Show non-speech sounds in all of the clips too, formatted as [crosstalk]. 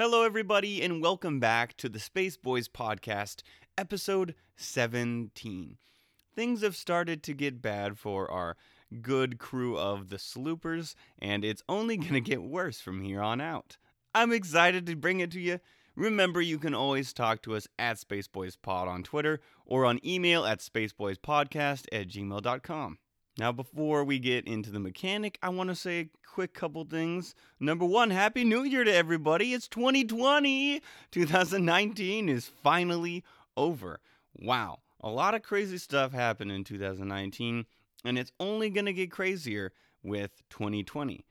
Hello, everybody, and welcome back to the Space Bois Podcast, episode 17. Things have started to get bad for our good crew of the Sloopers, and it's only [laughs] going to get worse from here on out. I'm excited to bring it to you. Remember, you can always talk to us at SpaceboisPod on Twitter or on email at spaceboispodcast at gmail.com. Now, before we get into the mechanic, I want to say a quick couple things. Number one, Happy New Year to everybody. It's 2020. 2019 is finally over. Wow. A lot of crazy stuff happened in 2019, and it's only going to get crazier with 2020.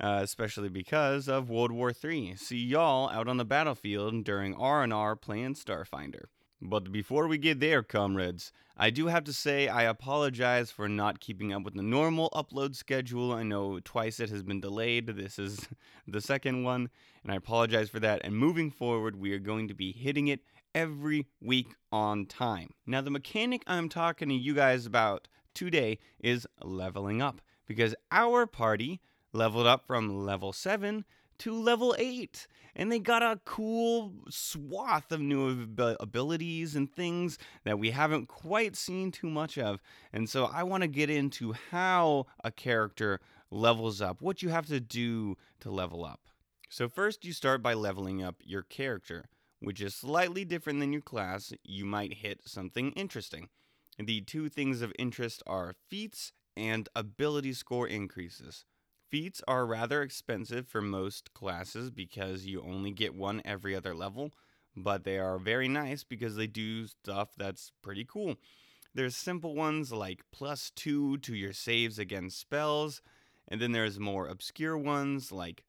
Uh, especially because of World War III. See y'all out on the battlefield during R&R playing Starfinder. But before we get there, comrades, I do have to say I apologize for not keeping up with the normal upload schedule. I know twice it has been delayed. This is [laughs] the second one, and I apologize for that. And moving forward, we are going to be hitting it every week on time. Now, the mechanic I'm talking to you guys about today is leveling up because our party leveled up from level 7 to level 8 and they got a cool swath of new ab- abilities and things that we haven't quite seen too much of. And so I want to get into how a character levels up, what you have to do to level up. So, first, you start by leveling up your character, which is slightly different than your class. You might hit something interesting. The two things of interest are feats and ability score increases. Feats are rather expensive for most classes because you only get one every other level, but they are very nice because they do stuff that's pretty cool. There's simple ones like plus two to your saves against spells, and then there's more obscure ones like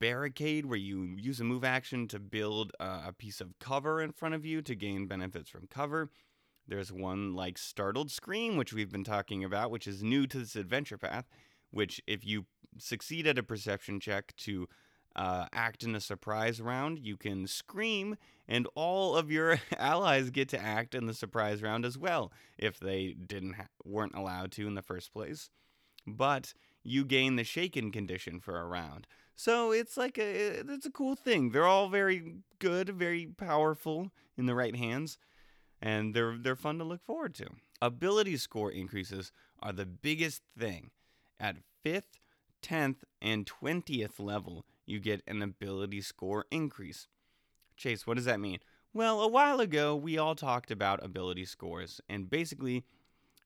barricade where you use a move action to build a piece of cover in front of you to gain benefits from cover. There's one like startled scream, which we've been talking about, which is new to this adventure path which if you succeed at a perception check to uh, act in a surprise round, you can scream, and all of your [laughs] allies get to act in the surprise round as well if they didn't ha- weren't allowed to in the first place. But you gain the shaken condition for a round. So it's like a it's a cool thing. They're all very good, very powerful in the right hands, and they're they're fun to look forward to. Ability score increases are the biggest thing. At 5th, 10th, and 20th level, you get an ability score increase. Chase, what does that mean? Well, a while ago, we all talked about ability scores, and basically,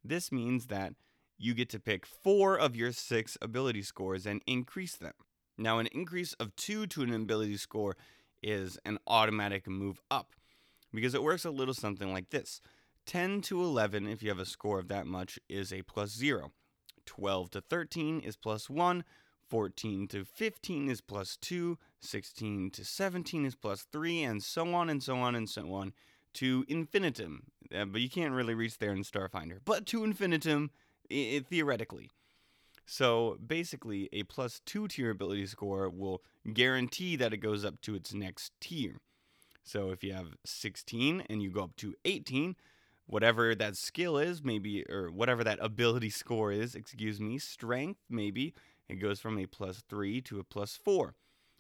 this means that you get to pick four of your six ability scores and increase them. Now, an increase of two to an ability score is an automatic move up because it works a little something like this 10 to 11, if you have a score of that much, is a plus zero. 12 to 13 is plus 1, 14 to 15 is plus 2, 16 to 17 is plus 3, and so on and so on and so on to infinitum. Uh, but you can't really reach there in Starfinder, but to infinitum I- I- theoretically. So basically, a plus 2 tier ability score will guarantee that it goes up to its next tier. So if you have 16 and you go up to 18, whatever that skill is, maybe, or whatever that ability score is, excuse me, strength, maybe, it goes from a plus three to a plus four.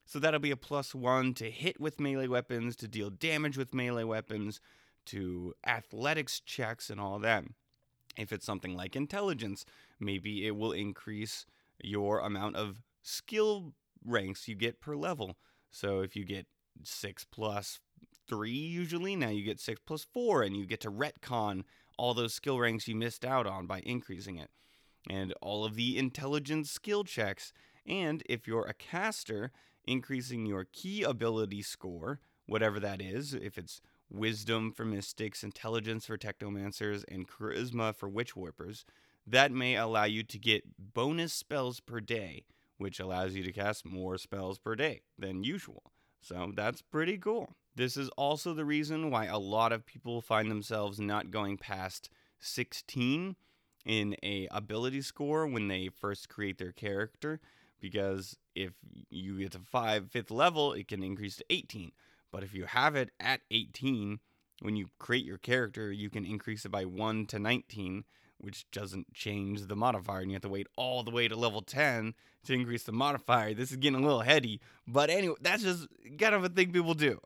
So that'll be a plus one to hit with melee weapons, to deal damage with melee weapons, to athletics checks, and all that. If it's something like intelligence, maybe it will increase your amount of skill ranks you get per level. So if you get six plus three usually. Now you get six plus four, and you get to retcon all those skill ranks you missed out on by increasing it. And all of the intelligence skill checks. And if you're a caster, increasing your key ability score, whatever that is, if it's wisdom for mystics, intelligence for technomancers, and charisma for witch warpers, that may allow you to get bonus spells per day, which allows you to cast more spells per day than usual. So that's pretty cool. This is also the reason why a lot of people find themselves not going past 16 in a ability score when they first create their character because if you get to 5 fifth level it can increase to 18 but if you have it at 18 when you create your character you can increase it by 1 to 19 which doesn't change the modifier, and you have to wait all the way to level 10 to increase the modifier. This is getting a little heady, but anyway, that's just kind of a thing people do.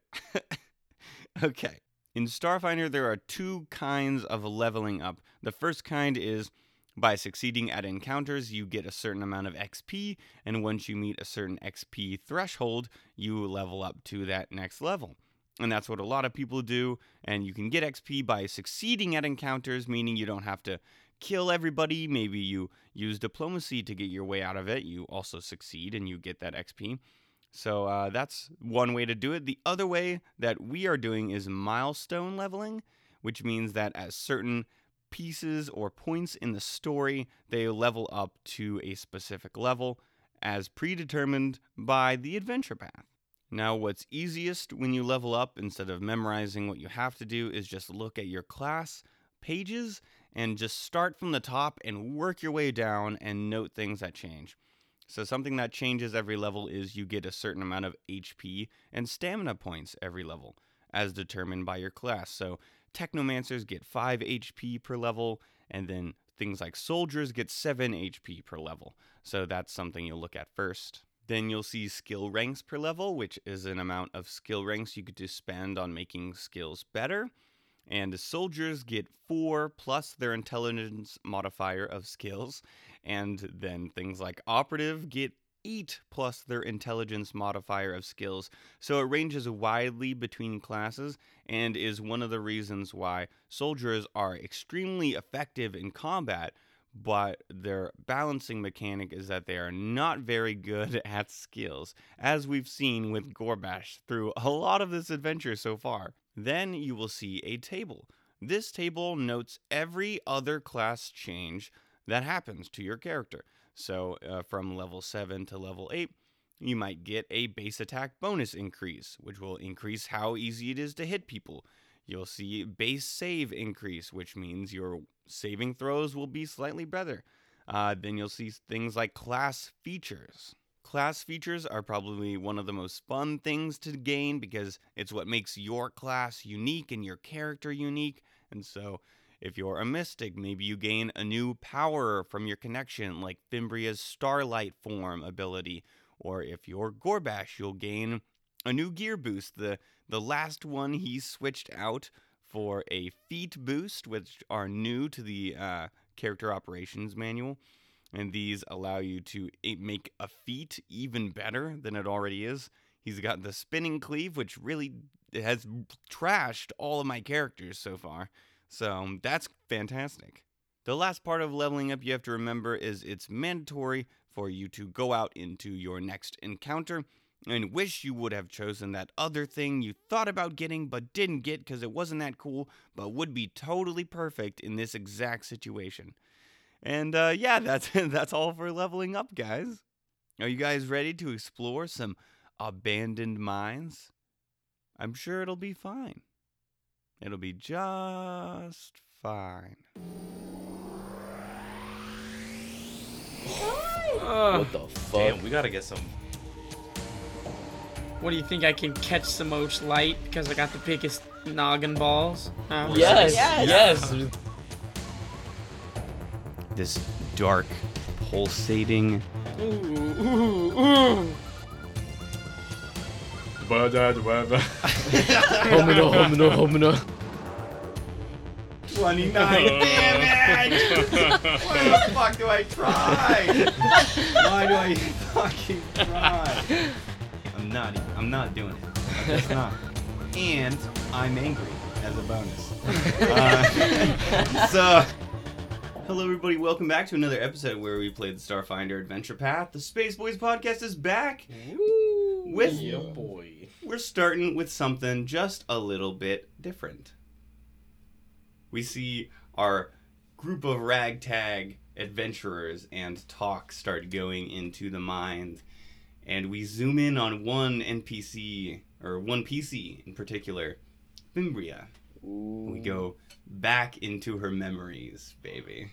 [laughs] okay. In Starfinder, there are two kinds of leveling up. The first kind is by succeeding at encounters, you get a certain amount of XP, and once you meet a certain XP threshold, you level up to that next level. And that's what a lot of people do. And you can get XP by succeeding at encounters, meaning you don't have to kill everybody. Maybe you use diplomacy to get your way out of it. You also succeed and you get that XP. So uh, that's one way to do it. The other way that we are doing is milestone leveling, which means that at certain pieces or points in the story, they level up to a specific level as predetermined by the adventure path. Now, what's easiest when you level up instead of memorizing what you have to do is just look at your class pages and just start from the top and work your way down and note things that change. So, something that changes every level is you get a certain amount of HP and stamina points every level, as determined by your class. So, Technomancers get 5 HP per level, and then things like Soldiers get 7 HP per level. So, that's something you'll look at first. Then you'll see skill ranks per level, which is an amount of skill ranks you could just spend on making skills better. And soldiers get four plus their intelligence modifier of skills. And then things like operative get eight plus their intelligence modifier of skills. So it ranges widely between classes and is one of the reasons why soldiers are extremely effective in combat but their balancing mechanic is that they are not very good [laughs] at skills, as we've seen with Gorbash through a lot of this adventure so far. Then you will see a table. This table notes every other class change that happens to your character. So, uh, from level 7 to level 8, you might get a base attack bonus increase, which will increase how easy it is to hit people. You'll see base save increase, which means your saving throws will be slightly better. Uh, then you'll see things like class features. Class features are probably one of the most fun things to gain because it's what makes your class unique and your character unique. And so, if you're a mystic, maybe you gain a new power from your connection, like Fimbria's Starlight form ability. Or if you're Gorbash, you'll gain a new gear boost. The the last one he switched out for a feat boost, which are new to the uh, character operations manual. And these allow you to make a feat even better than it already is. He's got the spinning cleave, which really has trashed all of my characters so far. So that's fantastic. The last part of leveling up you have to remember is it's mandatory for you to go out into your next encounter and wish you would have chosen that other thing you thought about getting but didn't get because it wasn't that cool, but would be totally perfect in this exact situation. And uh, yeah, [laughs] that's that's all for leveling up, guys. Are you guys ready to explore some abandoned mines? I'm sure it'll be fine. It'll be just fine. Uh, what the fuck? Damn, we gotta get some. What do you think I can catch the most light because I got the biggest noggin balls? Huh? Yes, Yes. yes. This dark, pulsating Ooh, ooh, ooh. [laughs] Homino, homino, homino. 29. [laughs] Damn it! Why the fuck do I try? [laughs] Why do I fucking try? I'm not. even- I'm not doing it. I'm just not. [laughs] And I'm angry as a bonus. [laughs] Uh, [laughs] so, hello everybody. Welcome back to another episode where we play the Starfinder Adventure Path. The Space Bois podcast is back. With Yeah, boy. we're starting with something just a little bit different. We see our group of ragtag adventurers and talk start going into the mind, and we zoom in on one NPC, or one PC in particular, Fimbria. We go back into her memories, baby.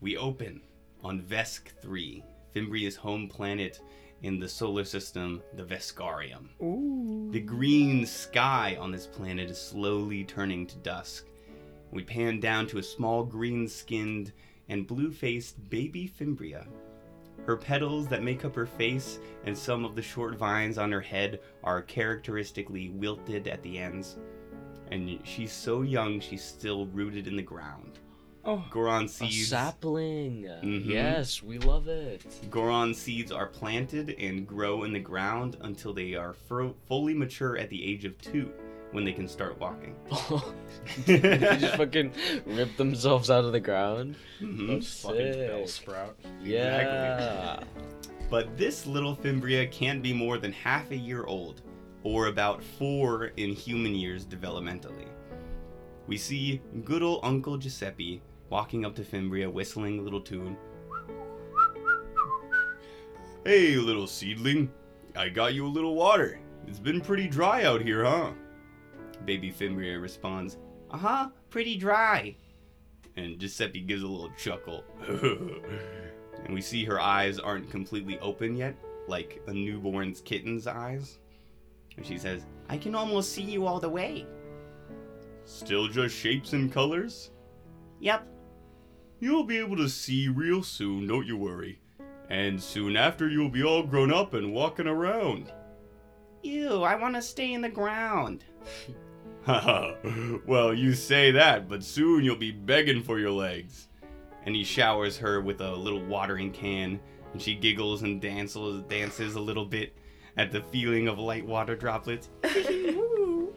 We open on Vesk 3, Fimbria's home planet in the solar system, the Veskarium. The green sky on this planet is slowly turning to dusk, We pan down to a small green skinned and blue faced baby Fimbria. Her petals that make up her face and some of the short vines on her head are characteristically wilted at the ends. And she's so young, she's still rooted in the ground. Oh, Ghoran A seeds. sapling. Mhm. Yes, we love it. Ghoran seeds are planted and grow in the ground until they are fully mature at the age of two, when they can start walking. [laughs] they just fucking rip themselves out of the ground. Mhm. That's Fucking bell sprout. Yeah. But this little Fimbria can't be more than half a year old, or about four in human years developmentally. We see good old Uncle Giuseppe walking up to Fimbria whistling a little tune. Hey, little seedling, I got you a little water. It's been pretty dry out here, huh? Baby Fimbria responds, Uh huh, pretty dry. And Giuseppe gives a little chuckle. [laughs] and we see her eyes aren't completely open yet, like a newborn's kitten's eyes. And she says, I can almost see you all the way. Still just shapes and colors? Yep. You'll be able to see real soon, don't you worry. And soon after, you'll be all grown up and walking around. Ew, I want to stay in the ground. [laughs] Haha, [laughs] well, you say that, but soon you'll be begging for your legs. And he showers her with a little watering can, and she giggles and dances, dances a little bit at the feeling of light water droplets. [laughs]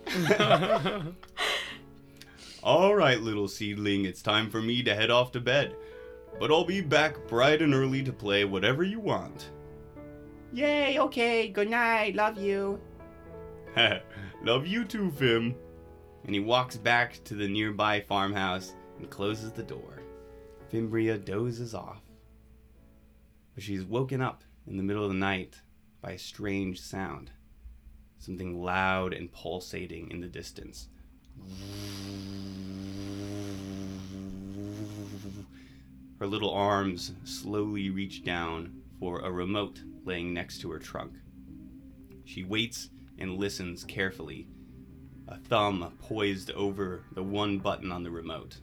[laughs] All right, little seedling, it's time for me to head off to bed. But I'll be back bright and early to play whatever you want. Yay, okay, good night, love you. love you too, Fim. And he walks back to the nearby farmhouse and closes the door. Fimbria dozes off. But she's woken up in the middle of the night by a strange sound. Something loud and pulsating in the distance. Her little arms slowly reach down for a remote laying next to her trunk. She waits and listens carefully, a thumb poised over the one button on the remote.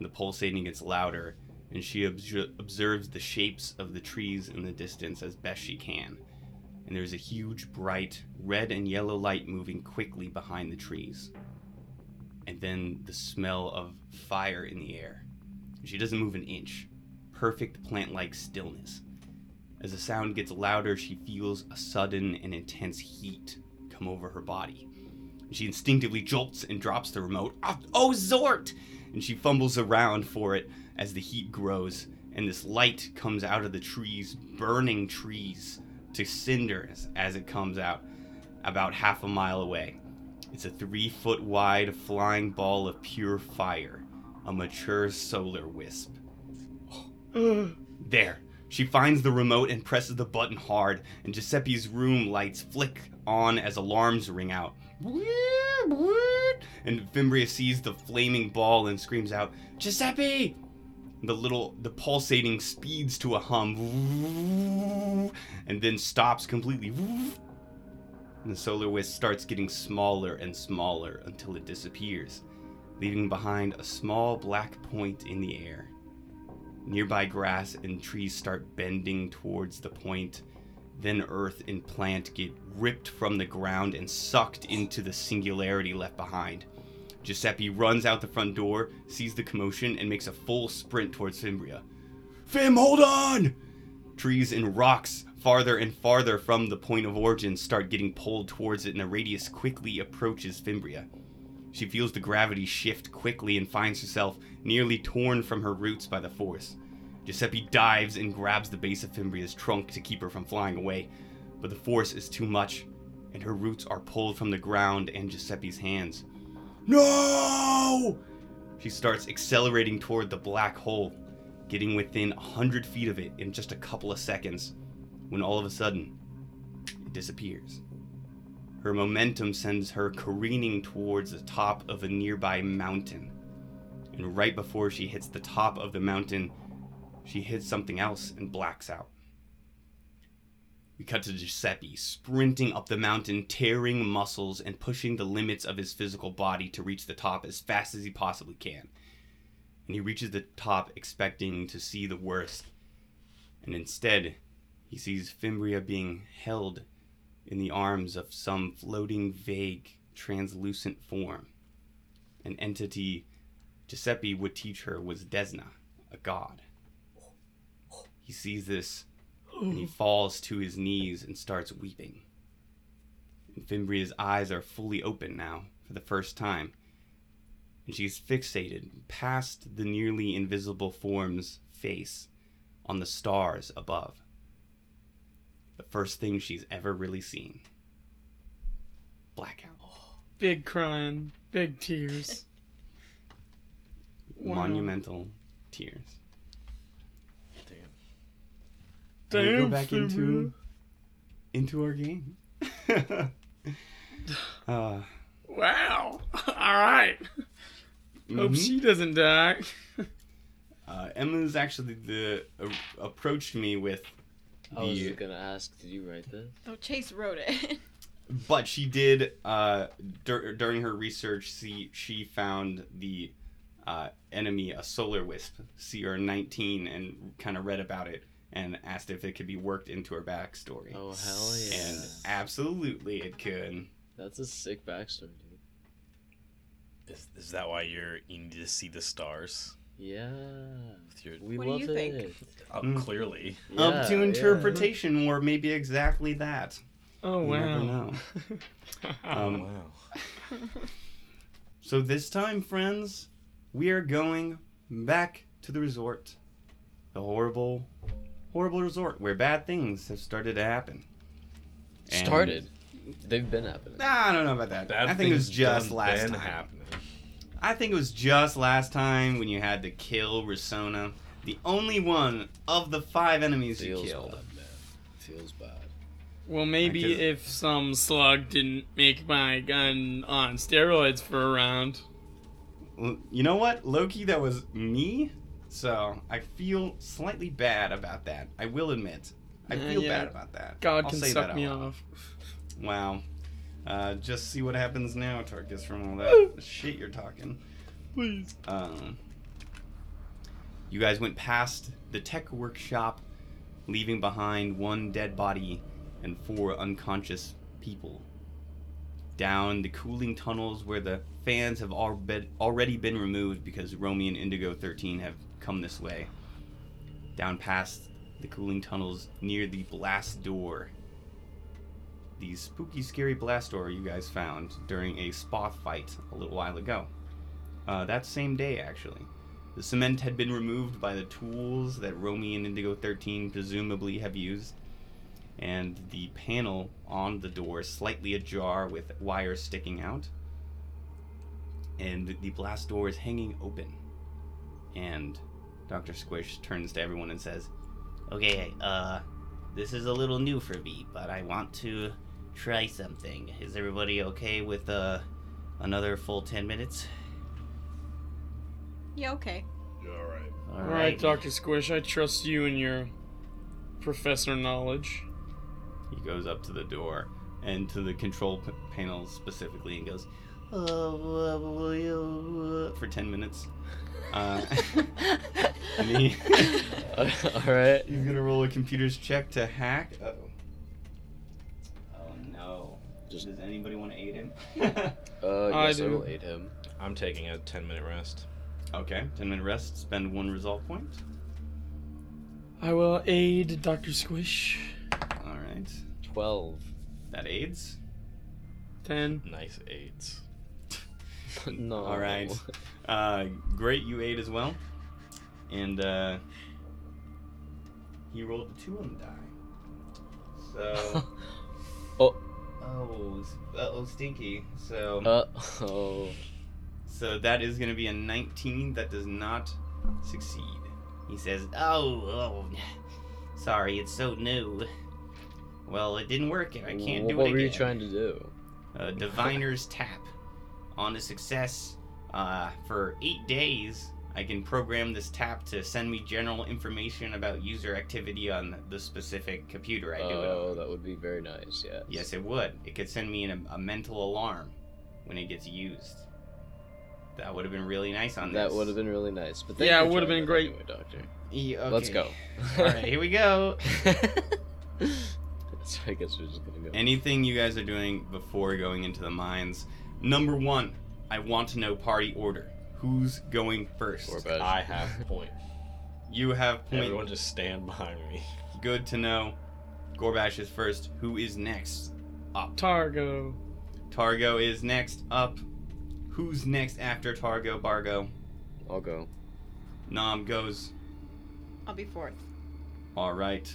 The pulsating gets louder, and she obs- observes the shapes of the trees in the distance as best she can. And there's a huge, bright red and yellow light moving quickly behind the trees. And then the smell of fire in the air. She doesn't move an inch. Perfect plant like stillness. As the sound gets louder, she feels a sudden and intense heat come over her body. She instinctively jolts and drops the remote. Oh, oh, Zort! And she fumbles around for it as the heat grows, and this light comes out of the trees, burning trees to cinders as it comes out, about half a mile away. It's a three foot wide flying ball of pure fire, a mature solar wisp. [sighs] There. She finds the remote and presses the button hard, and Giuseppe's room lights flick on as alarms ring out. And Fimbria sees the flaming ball and screams out, Giuseppe! The little, the pulsating speeds to a hum, and then stops completely. And the solar wisp starts getting smaller and smaller until it disappears, leaving behind a small black point in the air. Nearby grass and trees start bending towards the point. Then earth and plant get ripped from the ground and sucked into the singularity left behind. Giuseppe runs out the front door, sees the commotion, and makes a full sprint towards Fimbria. Fim, hold on! Trees and rocks farther and farther from the point of origin start getting pulled towards it, and the radius quickly approaches Fimbria. She feels the gravity shift quickly and finds herself nearly torn from her roots by the force. Giuseppe dives and grabs the base of Fimbria's trunk to keep her from flying away, but the force is too much, and her roots are pulled from the ground and Giuseppe's hands. No! She starts accelerating toward the black hole, getting within a hundred feet of it in just a couple of seconds, when all of a sudden, it disappears. Her momentum sends her careening towards the top of a nearby mountain. And right before she hits the top of the mountain, she hits something else and blacks out. We cut to Giuseppe sprinting up the mountain, tearing muscles and pushing the limits of his physical body to reach the top as fast as he possibly can. And he reaches the top expecting to see the worst. And instead, he sees Fimbria being held in the arms of some floating, vague, translucent form. An entity Giuseppe would teach her was Desna, a god. He sees this and he falls to his knees and starts weeping. And Fimbria's eyes are fully open now for the first time, and she's fixated past the nearly invisible form's face on the stars above. The first thing she's ever really seen. Blackout. Big crying, big tears. [laughs] Wow. Monumental tears. Damn. And we go Damn, back into Fimbria. into our game. [laughs] uh, Wow. [laughs] All right. Hope mhm. she doesn't die. [laughs] Uh, Emma's actually the uh, approached me with I was the, gonna ask, did you write this? Oh, Chase wrote it. but she did uh, dur- during her research. See, she found the uh, enemy, a solar wisp, CR19, and kind of read about it and asked if it could be worked into her backstory. Oh hell yeah! And absolutely, it could. That's a sick backstory, dude. Is, is that why you're you need to see the stars? Yeah, your, we What do you it. think? uh, Mm. Clearly. Up Yeah, to yeah. interpretation, or maybe exactly that. Oh You never wow. know. [laughs] Um, wow. [laughs] So this time, friends, we are going back to the resort. The horrible, horrible resort where bad things have started to happen. And- Started. They've been happening. Nah, I don't know about that. Bad I think it was things just done last been time. happening. I think it was just last time when you had to kill Risona, the only one of the five enemies Feels you killed. bad, man. Feels bad. Well, maybe Because- if some slug didn't make my gun on steroids for a round. Well, You know what, Loki? That was me. So I feel slightly bad about that. I will admit. I Uh, feel yeah. bad about that. God I'll can suck me off. Wow. Uh, just see what happens now, Tarkus, from all that [laughs] shit you're talking. Please. Um, you guys went past the tech workshop, leaving behind one dead body and four unconscious people. Down the cooling tunnels where the fans have already been removed because Romi and Indigo 13 have come this way. Down past the cooling tunnels near the blast door. The spooky, scary blast door you guys found during a spa fight a little while ago. Uh, that same day, actually. The cement had been removed by the tools that Romi and Indigo 13 presumably have used, and the panel on the door slightly ajar with wires sticking out. And the blast door is hanging open. And Dr. Squish turns to everyone and says, Okay, uh, this is a little new for me, but I want to try something. Is everybody okay with, uh, another full 10 minutes? yeah, okay. You're all right. All right, Dr. Squish, I trust you and your professor knowledge. He goes up to the door and to the control p- panel specifically and goes, "Uh, for 10 minutes. Uh, [laughs] and he, [laughs] All right. he's gonna roll a computer's check to hack. Uh-oh. Oh no. Just- Does anybody want to aid him? [laughs] Uh, I yes, I, do. will aid him. I'm taking a 10 minute rest. okay, 10 minute rest, spend one resolve point. I will aid Dr. Squish. Alright. Twelve. That aids. Ten. Nice aids. [laughs] no. Alright. Uh, great, you aid as well. And uh, he rolled a 2 on the die. So. [laughs] oh. Oh, uh-oh, stinky. So, Uh oh. so that is going to be a 19 that does not succeed. He says, "Oh, oh, sorry, it's so new. Well, it didn't work. and I can't do it what were you trying to do? Uh, Diviner's tap on a success. Uh, for eight days, I can program this tap to send me general information about user activity on the specific computer I do it Oh, that would be very nice. Yes. Yes, it would. It could send me an, a mental alarm when it gets used. That would have been really nice on That this. would have been really nice. But thank Yeah, you it would've been great. Anyway, doctor. Yeah, Let's go. All right, here we go. [laughs] so I guess we're just gonna go. Anything you guys are doing before going into the mines? Number one, I want to know party order. Who's going first? Gorbash. I have point. You have point. Everyone just stand behind me. Good to know. Gorbash is first. Who is next? Up. Targo. Targo is next up. Who's next after Targo? Bargo. I'll go. Nom goes. I'll be fourth. All right.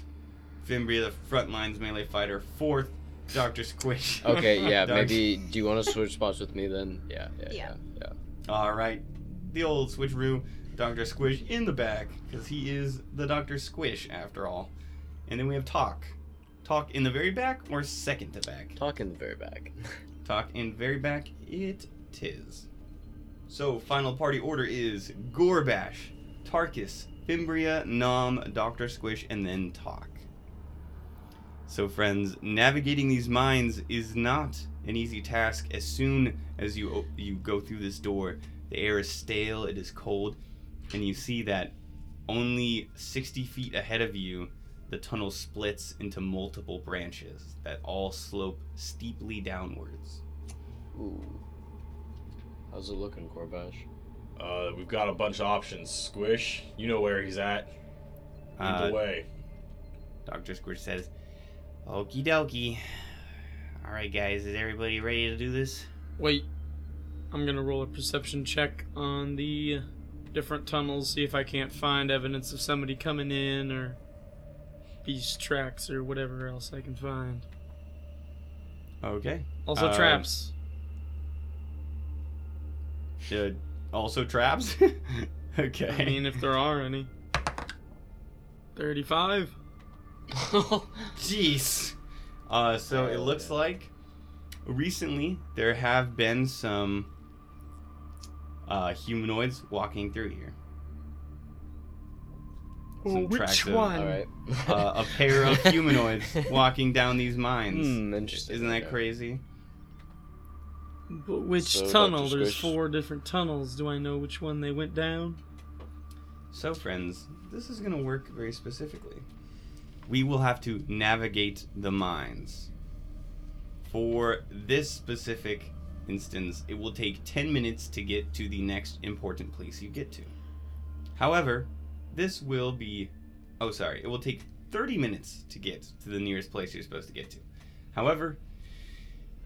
Fimbria, the front lines melee fighter, fourth. Doctor Squish. [laughs] Okay, yeah, Doug. maybe. Do you want to switch spots with me then? Yeah, yeah, yeah, Yeah. yeah. All right. The old switcheroo. Doctor Squish in the back because he is the Doctor Squish after all. And then we have Talk. Talk in the very back or second to back? Talk in the very back. [laughs] Talk in very back. It tis. So final party order is Gorbash, Tarkus, Fimbria, Nom, Doctor Squish, and then Talk. So friends, navigating these mines is not an easy task. As soon as you you go through this door, the air is stale, it is cold, and you see that only 60 feet ahead of you, the tunnel splits into multiple branches that all slope steeply downwards. Ooh. How's it looking, Gorbash? Uh, we've got a bunch of options. Squish, you know where he's at. Lead Uh, the way. Dr. Squish says, Okie dokie. Alright, guys, is everybody ready to do this? Wait. I'm gonna roll a perception check on the different tunnels, see if I can't find evidence of somebody coming in or beast tracks or whatever else I can find. Okay. Also Um, traps. Uh, also traps? [laughs] okay. I mean, if there are any. 35? [laughs] Jeez. Uh, so it looks like recently there have been some uh, humanoids walking through here. Some which tracks of- one? Alright. Uh, a pair of [laughs] humanoids walking down these [laughs] mines. Hmm, interesting. Isn't that okay. crazy? But which So, Dr. tunnel? There's Squish. four different tunnels. Do I know which one they went down? So, friends, this is going to work very specifically. We will have to navigate the mines. For this specific instance, it will take 10 minutes to get to the next important place you get to. However, this will be. Oh, sorry. It will take 30 minutes to get to the nearest place you're supposed to get to. However,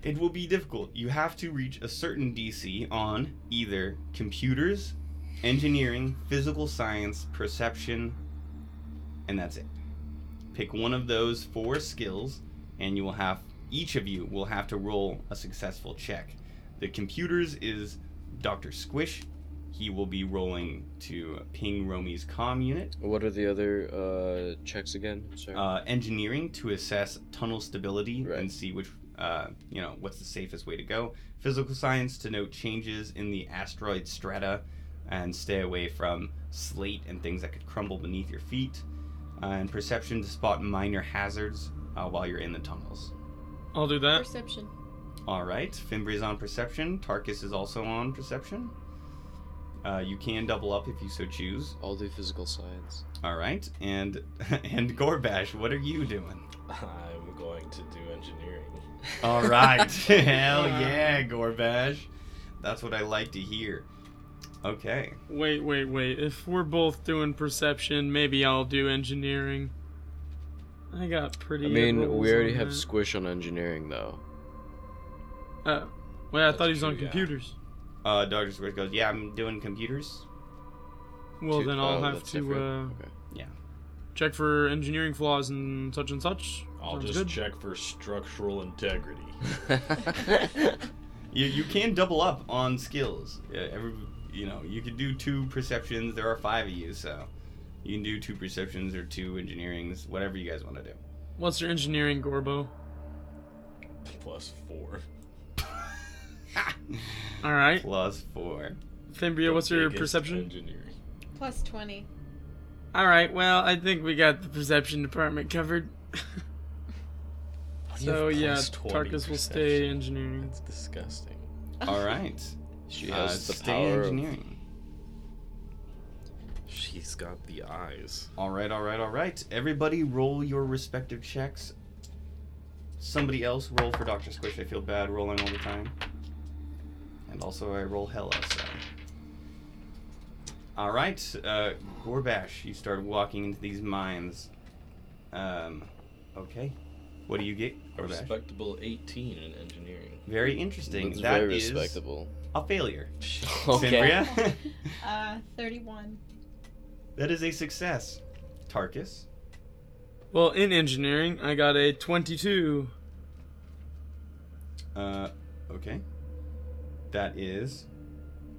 it will be difficult. You have to reach a certain DC on either computers, engineering, physical science, perception, and that's it. Pick one of those four skills, and you will have each of you will have to roll a successful check. The computers is Dr. Squish. He will be rolling to ping Romi's comm unit. What are the other uh, checks again? Sorry. Uh, engineering to assess tunnel stability Right. and see which, uh, you know, what's the safest way to go. Physical science to note changes in the asteroid strata and stay away from slate and things that could crumble beneath your feet. Uh, and perception to spot minor hazards uh, while you're in the tunnels. I'll do that. Perception. All right, Fimbri's on perception. Tarkus is also on perception. Uh, you can double up if you so choose. I'll do physical science. All right, and [laughs] and Gorbash, what are you doing? I'm going to do engineering. All right. [laughs] Hell yeah, Gorbash. That's what I like to hear. Okay. Wait, wait, wait. If we're both doing perception, maybe I'll do engineering. I got pretty. I mean, rolls we already have that. squish on engineering though. Oh. Wait, I That's thought he was on true, yeah. computers. Uh, Dr. Squirt goes, yeah, I'm doing computers. Well, Two- then I'll oh, have that's to uh, different. Okay. check for engineering flaws and such and such. I'll Sounds just good. check for structural integrity. [laughs] [laughs] You, you can double up on skills. Yeah, every, you know, you could do two perceptions. There are five of you, so you can do two perceptions or two engineerings, whatever you guys want to do. What's your engineering, Gorbo? Plus four. [laughs] All right, Plus four. Fimbria. What's your perception? Engineering. plus 20. All right. Well, I think we got the perception department covered. [laughs] So yeah, plus Tarkus will stay engineering. That's disgusting. All right. She Uh, has the stay power. Of, engineering. She's got the eyes. All right, all right, all right. Everybody, roll your respective checks. Somebody else roll for Doctor Squish. I feel bad rolling all the time. And also, I roll hella. So. All right, uh, Gorbash, you start walking into these mines. Um, okay. What do you get, A Gorbash? respectable 18 in engineering. Very interesting. That's That very is respectable. A failure. [laughs] Okay. Fimbria? [laughs] Uh, [laughs] 31. that is a success. Tarkus. Well, in engineering, I got a 22. Uh, okay. That is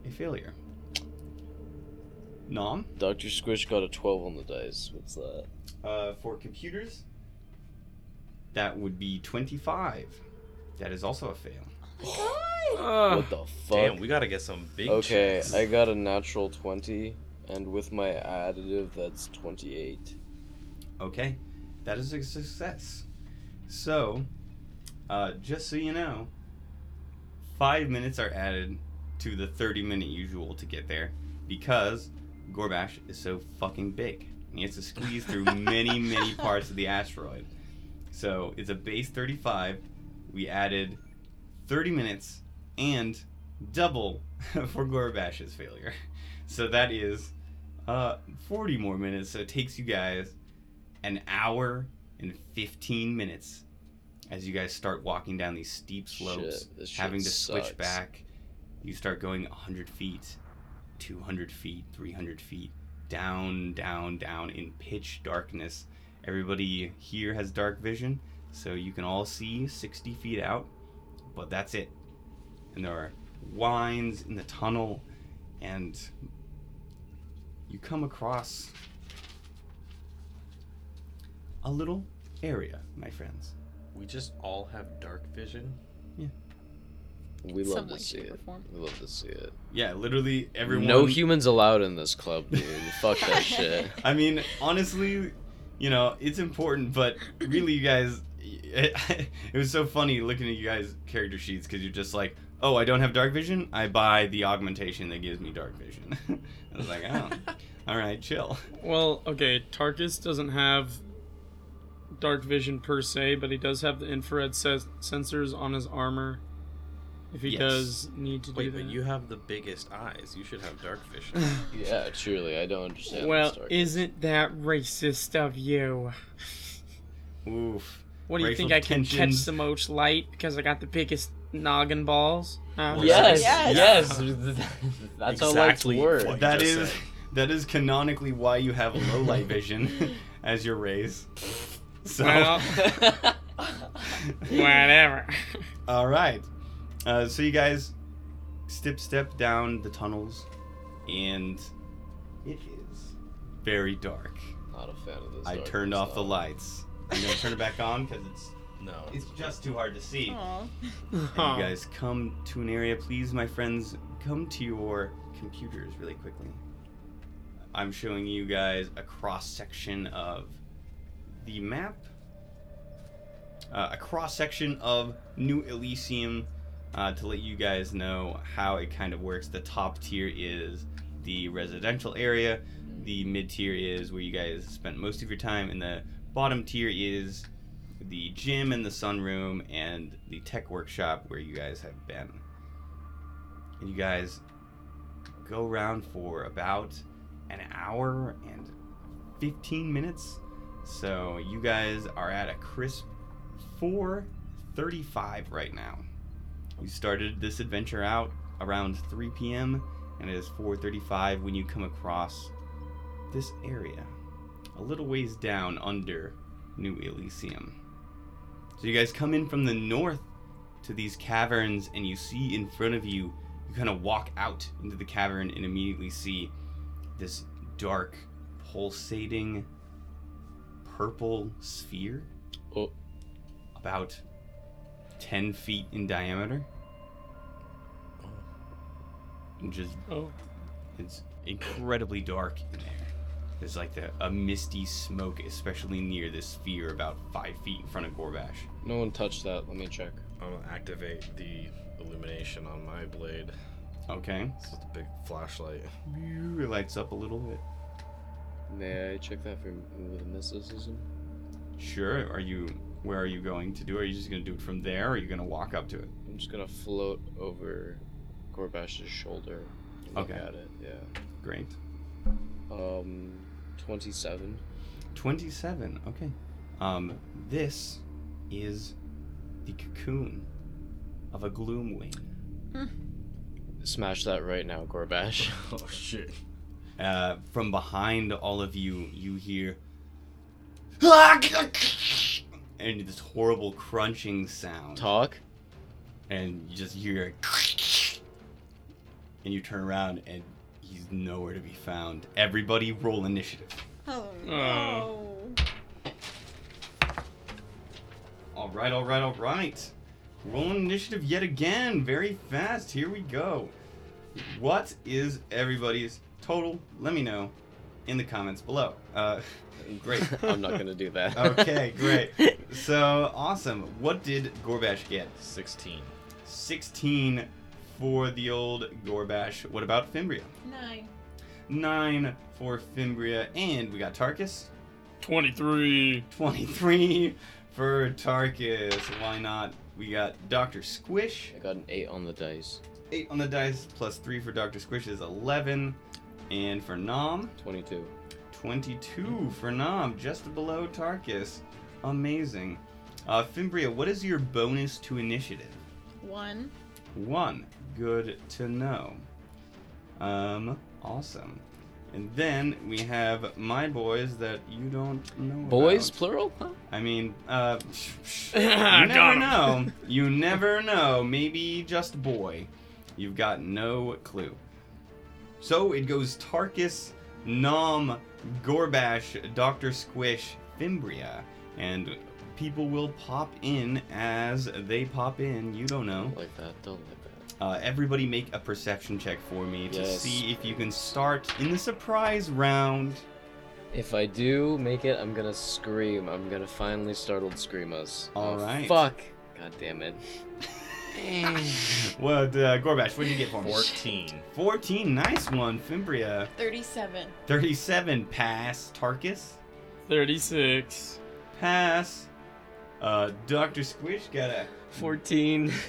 a failure. Nom, Dr. Squish got a 12 on the dice. What's that? uh, for computers, that would be 25. That is also a fail. Ugh. what the fuck? Damn, we gotta get some big okay, checks. I got a natural 20, and with my additive, that's 28. Okay, that is a success. So, uh, just so you know, five minutes are added to the 30 minute usual to get there because Gorbash is so fucking big. And he has to squeeze through [laughs] many, many parts of the asteroid. So, it's a base 35. We added 30 minutes and double [laughs] for Gorbash's failure. So, that is uh, 40 more minutes. So, it takes you guys an hour and 15 minutes as you guys start walking down these steep slopes, Shit, shit having to switch back. You start going 100 feet, 200 feet, 300 feet, down, down, down in pitch darkness. Everybody here has dark vision, so you can all see 60 feet out, but that's it. And there are winds in the tunnel, and you come across a little area, my friends. We just all have dark vision. Yeah. We love to see it. form. We love to see it. Yeah, literally everyone. No humans allowed in this club, dude. Fuck that [laughs] shit. I mean, honestly, you know, it's important, but really, you guys, it, [laughs] it was so funny looking at you guys' character sheets because you're just like, oh, I don't have dark vision. I buy the augmentation that gives me dark vision. [laughs] I was like, oh, [laughs] all right, chill. Well, okay, Tarkus doesn't have dark vision per se, but he does have the infrared ses- sensors on his armor. If he Yes. does need to do Wait, that. but you have the biggest eyes. You should have dark vision. Yeah, truly, I don't understand. well, isn't that racist of you? Oof. What do you think I can catch tensions. the most light because I got the biggest noggin balls? Huh? Yes, Yes. yes. [laughs] That's Exactly how lights what work. That just is said. that is canonically why you have low light vision [laughs] as your rays. [laughs] So, Well, whatever. all right. Uh, so you guys step step down the tunnels, and it is very dark. Not a fan of this. I turned off the lights. I'm gonna turn it back on because it's No. it's just too hard to see. Aw. And you [laughs] guys come to an area, please, my friends. Come to your computers really quickly. I'm showing you guys a cross section of the map, uh, a cross section of New Elysium, uh, to let you guys know how it kind of works. The top tier is the residential area, the mid tier is where you guys spent most of your time, and the bottom tier is the gym and the sunroom and the tech workshop where you guys have been. And you guys go around for about an hour and 15 minutes. So you guys are at a crisp 4:35 right now. You started this adventure out around 3 p.m. and it is 4:35 when you come across this area, a little ways down under New Elysium. So you guys come in from the north to these caverns, and you see in front of you, you kind of walk out into the cavern and immediately see this dark, pulsating purple sphere. Oh. About 10 feet in diameter. Oh. And just Oh, It's incredibly dark in there. There's like the, a misty smoke, especially near this sphere about five feet in front of Gorbash. No one touched that. Let me check. I'm gonna activate the illumination on my blade. Okay. This is the big flashlight. It lights up a little bit. May I check that for with mysticism? Sure. Are you? Where are you going to do? it? Are you just gonna do it from there, or are you gonna walk up to it? I'm just gonna float over Gorbash's shoulder. And look Okay. at it. Yeah. Great. Um, twenty-seven. Twenty-seven. Okay. Um, this is the cocoon of a gloomwing. Smash that right now, Gorbash. [laughs] Oh shit. Uh, from behind all of you, you hear [laughs] and this horrible crunching sound. Talk. and you just hear [laughs] and you turn around and he's nowhere to be found. Everybody roll initiative. Oh Oh. no. All right, all right, all right. Rolling initiative yet again, very fast. Here we go. What is everybody's total? Let me know in the comments below. Uh, [laughs] Great. [laughs] I'm not gonna do that. [laughs] okay, great. So awesome. What did Gorbash get? 16. 16 for the old Gorbash. What about Fimbria? Nine. 9 for Fimbria. And we got Tarkus. 23. 23 for Tarkus. Why not? We got Dr. Squish. I got an eight on the dice. 8 on the dice, plus 3 for Dr. Squish is 11. And for Nom, Twenty-two. 22 for Nom, just below Tarkus. Amazing. Uh, Fimbria, what is your bonus to initiative? One. One. Good to know. Um, awesome. And then we have my boys that you don't know. Boys, about. plural? Huh? I mean, uh, [laughs] you never know. [laughs] You never know. Maybe just boy. You've got no clue. So it goes Tarkus, Nom, Gorbash, Dr. Squish, Fimbria, and people will pop in as they pop in. You don't know. Don't like that. Don't like that. Uh, everybody make a perception check for me to Yes. see if you can start in the surprise round. If I do make it, I'm gonna scream. I'm gonna finally startled scream us. All oh, right. Fuck. God damn it. [laughs] What, uh, Gorbash, what did you get for me? 14. 14, nice one. Fimbria, Thirty-seven. 37, pass. Tarkus, 36. pass. Uh, Dr. Squish got a. 14. [laughs]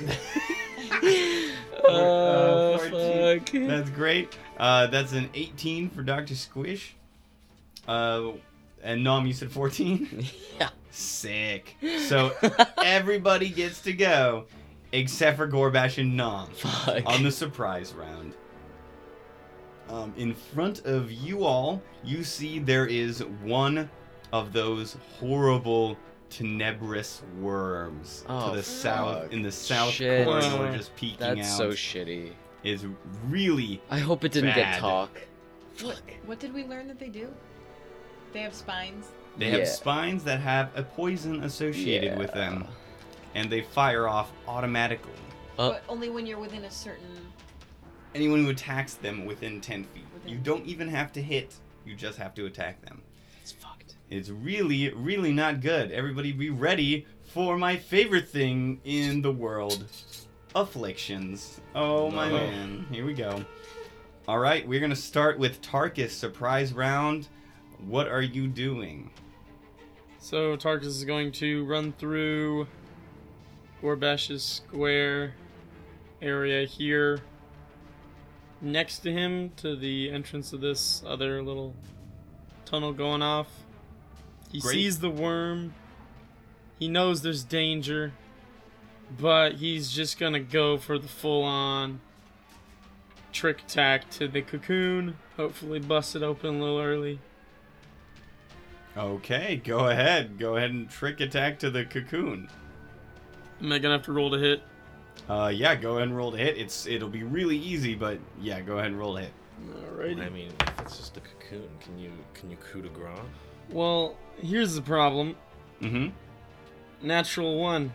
Uh, oh, 14. fuck. That's great. Uh, that's an 18 for Dr. Squish. Uh, and Nom, you said 14? [laughs] yeah. Sick. So everybody gets to go except for Gorbash and Nom Fuck. on the surprise round. Um, in front of you all, you see there is one of those horrible tenebrous worms Oh, to the south in the south Shit. corridor just peeking That's out so shitty. is really I hope it didn't Bad. get talk. Fuck. What did we learn that they do? They have spines. they have spines that have a poison associated with them and they fire off automatically Uh, but only when you're within a certain. anyone who attacks them within 10 feet Within- you don't even have to hit you just have to attack them It's fucked. It's really, really not good. Everybody be ready for my favorite thing in the world afflictions. Oh, oh. my No. man. Here we go. All right, we're going to start with Tarkus surprise round. What are you doing? So Tarkus is going to run through Gorbash's square area here. Next to him, to the entrance of this other little tunnel going off. He Great. sees the worm. He knows there's danger. But he's just gonna go for the full on trick attack to the cocoon. Hopefully bust it open a little early. Okay, go ahead. Go ahead and trick attack to the cocoon. Am I gonna have to roll to hit? Uh, yeah, go ahead and roll to hit. It's it'll be really easy, but yeah, go ahead and roll to hit. Alrighty. I mean, if it's just a cocoon, can you can you coup de grace? Well, here's the problem. Mm-hmm. Natural one.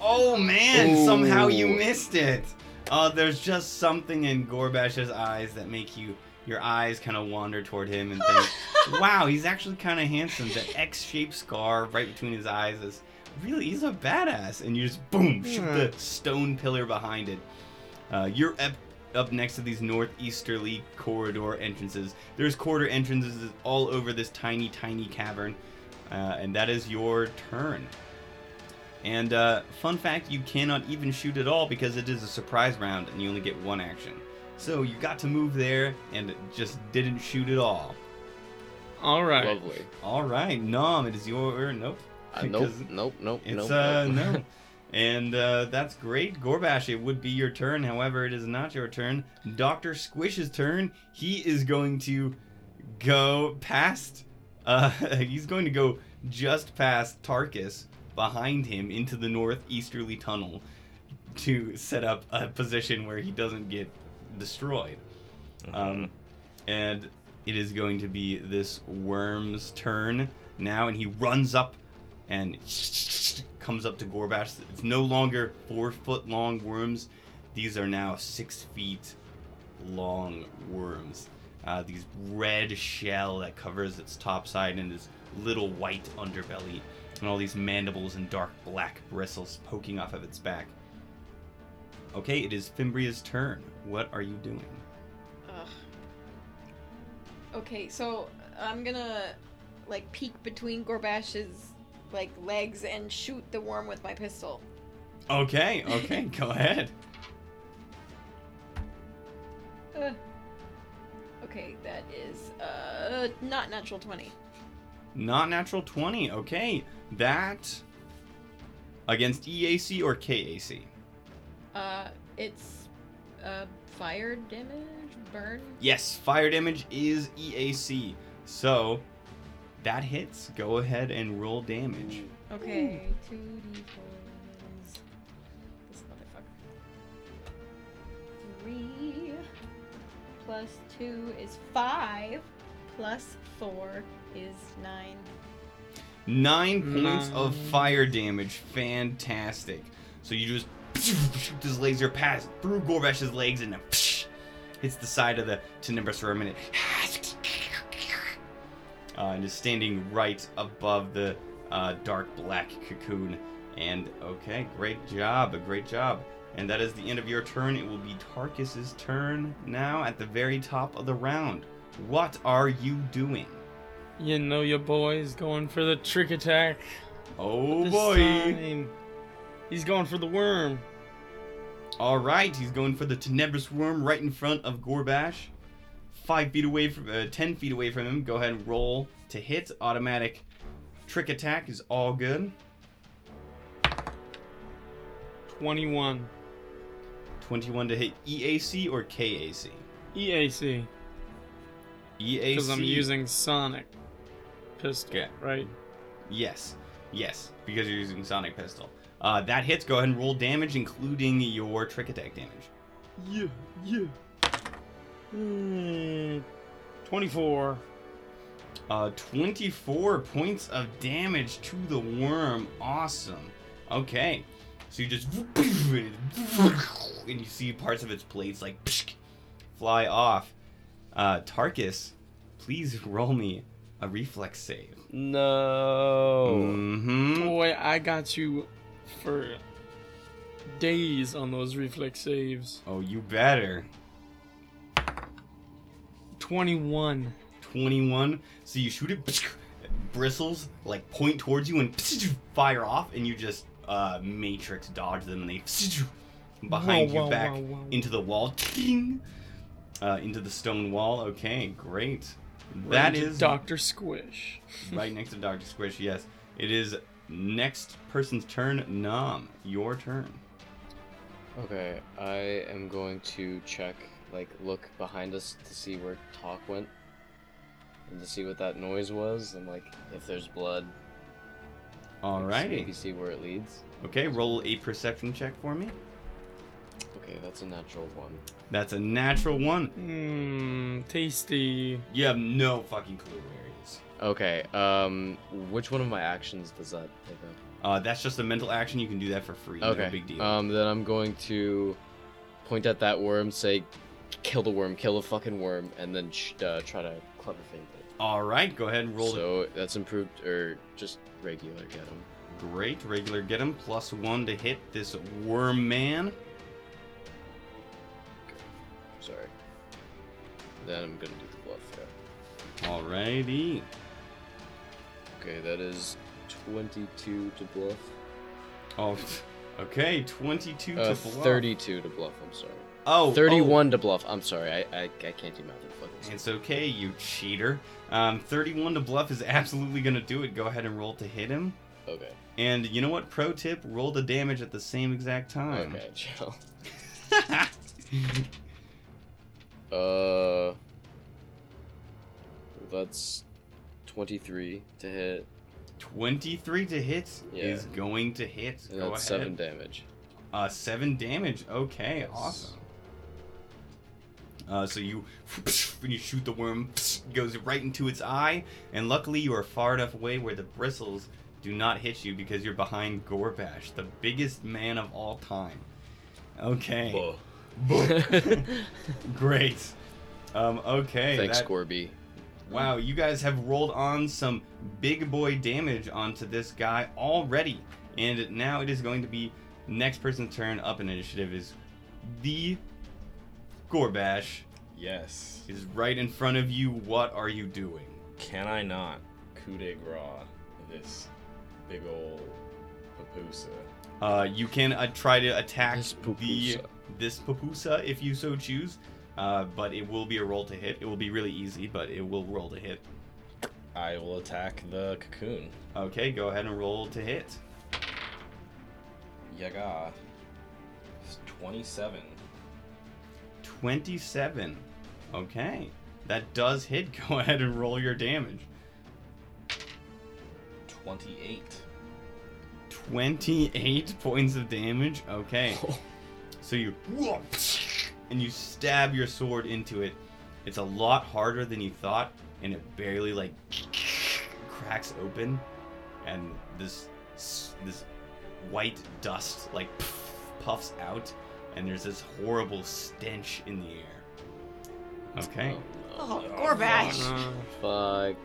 Oh man, somehow you missed it. Uh, there's just something in Gorbash's eyes that make you your eyes kind of wander toward him and think, [laughs] wow, he's actually kind of handsome. The X-shaped scar right between his eyes is really, he's a badass. And you just boom, shoot the stone pillar behind it. Uh, you're up, up next to these northeasterly corridor entrances. There's corridor entrances all over this tiny, tiny cavern, uh, and that is your turn. And uh, fun fact, you cannot even shoot at all because it is a surprise round and you only get one action. So you got to move there and just didn't shoot at all. All right. Lovely. All right, Nom, it is your nope. Uh, nope, [laughs] nope, nope, It's nope. uh nope. [laughs] And uh, that's great, Gorbash. It would be your turn. However, it is not your turn. Doctor Squish's turn. He is going to go past. Uh, [laughs] he's going to go just past Tarkus behind him into the northeasterly tunnel to set up a position where he doesn't get destroyed. Um, and it is going to be this worm's turn now, and he runs up and comes up to Gorbash. It's no longer four foot long worms; these are now six feet long worms. Uh, these red shell that covers its top side and this little white underbelly, and all these mandibles and dark black bristles poking off of its back. Okay, it is Fimbria's turn. What are you doing? Ugh. Okay, so I'm gonna like peek between Gorbash's like legs and shoot the worm with my pistol. Okay, okay, [laughs] go ahead. Uh, okay, that is uh not natural twenty. Not natural 20. Okay. That against EAC or KAC? Uh, it's uh fire damage, burn. Yes, fire damage is EAC. So that hits. Go ahead and roll damage. Okay, two d fours. This motherfucker. Three plus two is five. Plus four is nine. Nine points of fire damage. Fantastic. So you just shoot [laughs] this laser past through Gorbash's legs and then [laughs] hits the side of the Tenebrous worm and it uh, and is standing right above the uh, dark black cocoon. And okay, great job, a great job. And that is the end of your turn. It will be Tarkus's turn now at the very top of the round. What are you doing? You know your boy's going for the trick attack. Oh boy! time, He's going for the worm. All right, he's going for the Tenebrous worm right in front of Gorbash. Five feet away from, uh, ten feet away from him. Go ahead and roll to hit. Automatic trick attack is all good. 21. 21 to hit EAC or KAC? EAC. EAC. Because I'm using Sonic pistol, Okay. right? Yes, yes, because you're using Sonic Pistol. Uh, that hits. Go ahead and roll damage, including your trick attack damage. Yeah, yeah. Hmm, 24. Uh, 24 points of damage to the worm. Awesome. Okay. So you just. And you see parts of its plates like fly off. Uh, Tarkus, please roll me a reflex save. No. Mm-hmm. Boy, I got you for days on those reflex saves. Oh, you better. 21. 21. So you shoot it, bristles like point towards you and fire off, and you just uh, matrix dodge them, and they behind Whoa, you whoa, back whoa, whoa. into the wall, uh, into the stone wall. Okay, great. Right That into is Dr. Squish. [laughs] right next to Doctor Squish. Yes, it is next person's turn. Nom, your turn. Okay, I am going to check, like, look behind us to see where Talk went. And to see what that noise was, and, like, if there's blood. like, Alrighty. Maybe see where it leads. Okay, roll a perception check for me. Okay, that's a natural one. That's a natural one. Mmm, tasty. You have no fucking clue where he is. Okay, um, which one of my actions does that take up? Uh, that's just a mental action. You can do that for free. Okay. No big deal. Um, then I'm going to point at that worm, say, kill the worm, kill the fucking worm, and then sh- uh, try to clever feint it. All right, go ahead and roll the So that's improved, or just regular get him. great regular get him plus one to hit this worm man. Sorry. Then I'm gonna do the bluff. Alrighty. Okay, that is 22 to bluff. Oh, [laughs] okay, 22 Uh, to bluff. 32 to bluff. I'm sorry. Oh, 31 to bluff. I'm sorry. I I, I can't do math. oh, it's okay, you cheater. Um, 31 to bluff is absolutely gonna do it. Go ahead and roll to hit him. Okay. And you know what? Pro tip: roll the damage at the same exact time. Okay, chill. [laughs] Uh, that's 23 to hit, 23 to hit Yeah. is going to hit. and Go that's ahead. 7 damage. Uh, seven damage. Okay, awesome. Uh, so you, [laughs] when you shoot the worm, [laughs] goes right into its eye, and luckily you are far enough away where the bristles do not hit you because you're behind Gorbash, the biggest man of all time. Okay, [laughs] great. Um, okay, Thanks, that- Gorby. Wow, you guys have rolled on some big boy damage onto this guy already. And now it is going to be next person's turn up in initiative is the Gorbash Yes. is right in front of you. What are you doing? Can I not coup de grace this big old papusa? Uh, you can uh, try to attack This the pupusa. this papusa if you so choose. Uh, but it will be a roll to hit. It will be really easy, but it will roll to hit. I will attack the cocoon. Okay, go ahead and roll to hit. Yaga. It's 27. 27. Okay. That does hit. [laughs] Go ahead and roll your damage. 28. 28 [laughs] points of damage. Okay. [laughs] So you and you stab your sword into it. It's a lot harder than you thought and it barely like [sniffs] cracks open and this this white dust like puffs out and there's this horrible stench in the air. Okay. Oh, Gorbash. Uh, Fuck.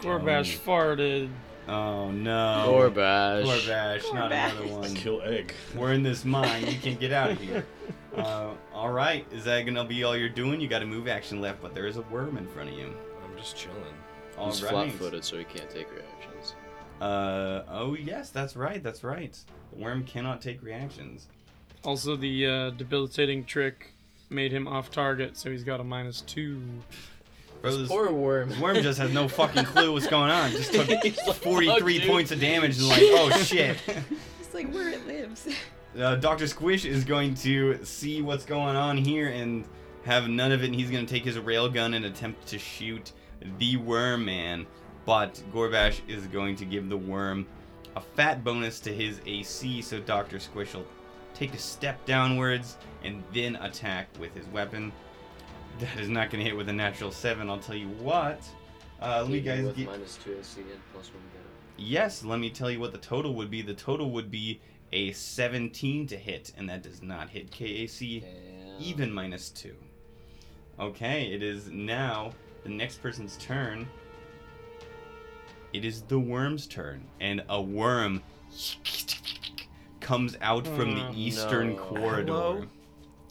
Gorbash farted. Oh no. Gorbash. Gorbash, not another one. Kill egg. We're in this mine. You can't get out of here. [laughs] Uh, all right. Is that gonna be all you're doing? You got a move action left, but there is a worm in front of you. I'm just chilling. All He's right. flat-footed, so he can't take reactions. Uh oh yes, that's right. That's right. The worm cannot take reactions. Also, the uh, debilitating trick made him off target, so he's got a minus two. Bro, this, Poor worm. this worm just has no [laughs] fucking clue what's going on. Just took like, 43 "Fuck, points of damage and like, oh [laughs] shit. It's like where it lives. [laughs] uh, Dr. Squish is going to see what's going on here and have none of it, and he's going to take his railgun and attempt to shoot the worm man. But Gorbash is going to give the worm a fat bonus to his AC, so Dr. Squish will take a step downwards and then attack with his weapon. That is not going to hit with a natural 7, I'll tell you what. Uh, let me guys get. minus two AC and plus one get Yes, let me tell you what the total would be. The total would be a 17 to hit, and that does not hit KAC, Damn. even minus 2. Okay, it is now the next person's turn. It is the worm's turn, and a worm comes out from the Oh, eastern no. corridor Hello?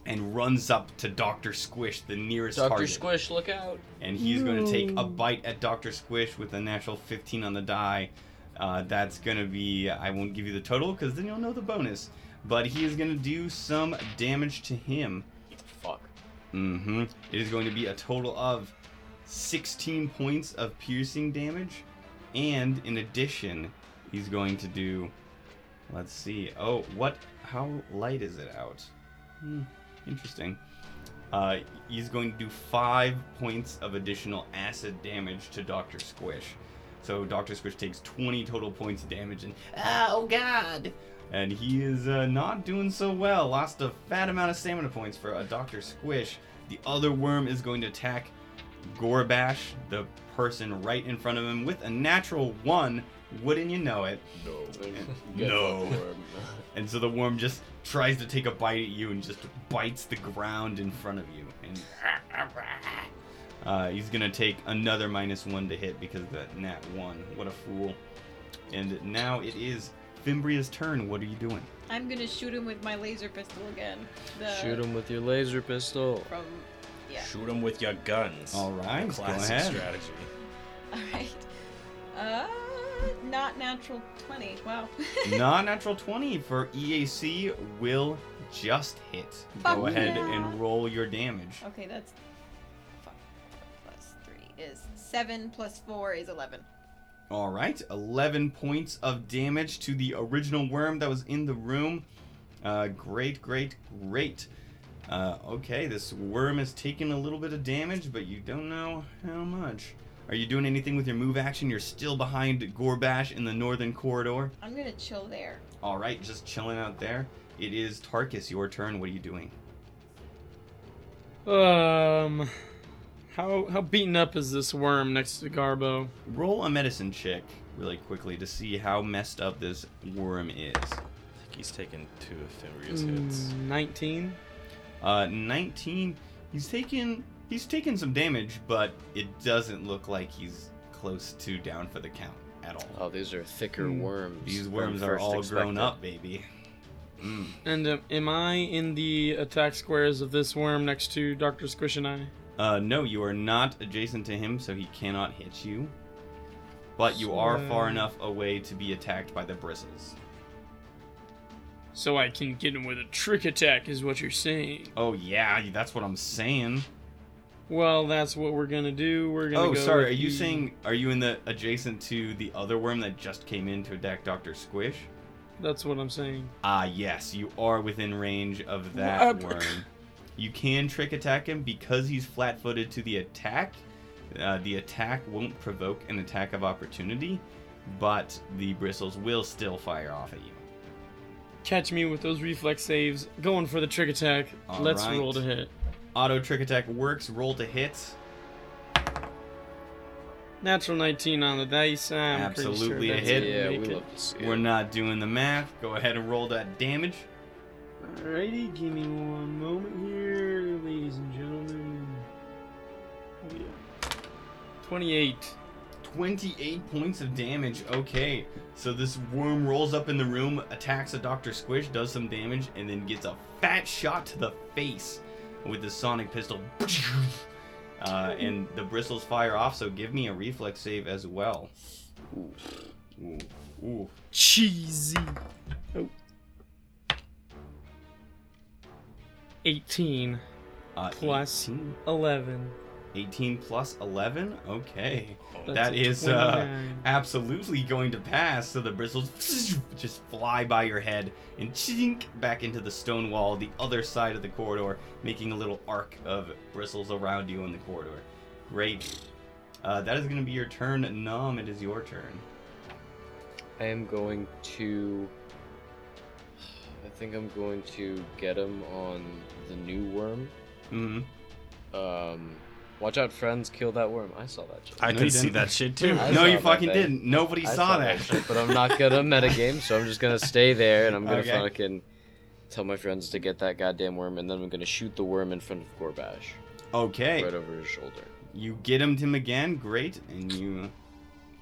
and runs up to Dr. Squish, the nearest Dr. target Squish, look out. and he's going to take a bite at Dr. Squish with a natural 15 on the die. Uh, that's going to be, I won't give you the total because then you'll know the bonus. But he is going to do some damage to him. Fuck. Mm-hmm. It is going to be a total of 16 points of piercing damage. And in addition, he's going to do, let's see. Oh, what, how light is it out? Hmm, interesting. Uh, he's going to do five points of additional acid damage to Dr. Squish. So Dr. Squish takes 20 total points of damage and, oh god! And he is uh, not doing so well. Lost a fat amount of stamina points for uh, Dr. Squish. The other worm is going to attack Gorbash, the person right in front of him, with a natural one. Wouldn't you know it? No. Get [laughs] No. [laughs] And so the worm just tries to take a bite at you and just bites the ground in front of you. And [laughs] uh, he's gonna take another minus one to hit because of that nat one. What a fool! And now it is Fimbria's turn. What are you doing? I'm gonna shoot him with my laser pistol again. The, Shoot him with your laser pistol. from. Yeah. Shoot him with your guns. All right, go Classic ahead. strategy. All right. Uh, not natural twenty. Wow. [laughs] Non natural 20 for EAC will just hit. Fuck Go ahead yeah. and roll your damage. okay, that's. Fuck. Plus three is seven. Plus four is eleven. All right, 11 points of damage to the original worm that was in the room. Uh, great, great, great. Uh, okay, this worm has taken a little bit of damage, but you don't know how much. Are you doing anything with your move action? You're still behind Gorbash in the northern corridor. I'm gonna chill there. All right, just chilling out there. It is Tarkus, your turn. What are you doing? Um, how how beaten up is this worm next to Garbo? Roll a medicine check really quickly to see how messed up this worm is. I think he's taken two of Fimbria's hits. Mm, Nineteen. Uh, 19. He's taken he's taken some damage, but it doesn't look like he's close to down for the count at all. Oh, these are thicker Hmm. worms. These worms are first all grown up, baby. Mm. And um, am I in the attack squares of this worm next to Doctor Squish and I? Uh, no, you are not adjacent to him, so he cannot hit you. But you are far enough away to be attacked by the bristles. So I can get him with a trick attack, is what you're saying. Oh yeah, that's what I'm saying. Well, that's what we're gonna do. We're gonna. Oh, go sorry. Are you the- saying are you in the adjacent to the other worm that just came in to attack Doctor Squish? That's what I'm saying. Ah, yes, you are within range of that worm. You can trick attack him because he's flat footed to the attack. Uh, the attack won't provoke an attack of opportunity, but the bristles will still fire off at you. Catch me with those reflex saves. Going for the trick attack. Let's Alright. roll to hit. Auto trick attack works, roll to hit. Natural 19 on the dice. I'm Absolutely a pretty sure that's hit. Yeah, we love to see We're it. not doing the math. Go ahead and roll that damage. Alrighty, give me one moment here, ladies and gentlemen. Oh, yeah. 28. 28 points of damage. Okay, so this worm rolls up in the room, attacks a Dr. Squish, does some damage, and then gets a fat shot to the face with the sonic pistol. [laughs] Uh, and the bristles fire off, so give me a reflex save as well. Ooh. Ooh. Ooh. Cheesy. Oh. 18 Uh, Plus 18, 11. 18 plus 11? Okay. That's that a is uh, absolutely going to pass. So the bristles [laughs] just fly by your head and chink back into the stone wall, the other side of the corridor, making a little arc of bristles around you in the corridor. Great. Uh, that is going to be your turn. Nom, it is your turn. I am going to. I think I'm going to get him on the new worm. hmm Um, watch out, friends! Kill that worm. I saw that shit. I No, could see that shit [laughs] too. I no, you fucking thing. didn't. Nobody I saw, that. shit, but I'm not gonna metagame, so I'm just gonna stay there and I'm gonna Okay. fucking tell my friends to get that goddamn worm, and then I'm gonna shoot the worm in front of Gorbash, Okay. right over his shoulder. You get him to him again. Great. And you.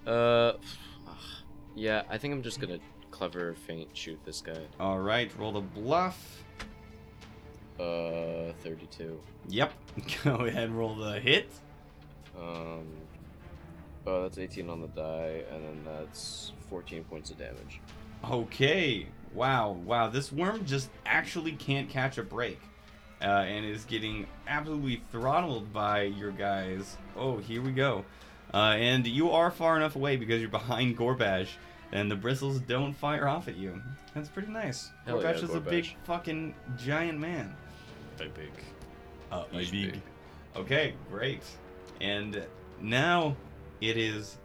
Uh, [sighs] yeah, I think I'm just gonna clever feint shoot this guy. All right. Roll the bluff. Uh, 32. Yep. [laughs] Go ahead. And roll the hit. Um, oh, that's 18 on the die, and then that's 14 points of damage. Okay. Wow. Wow. This worm just actually can't catch a break. Uh, and is getting absolutely throttled by your guys. Oh, here we go. Uh, and you are far enough away because you're behind Gorbash, and the bristles don't fire off at you. That's pretty nice. Hell Gorbash yeah, is a big fucking giant man. Very big. Uh, big. Okay, great. And now it is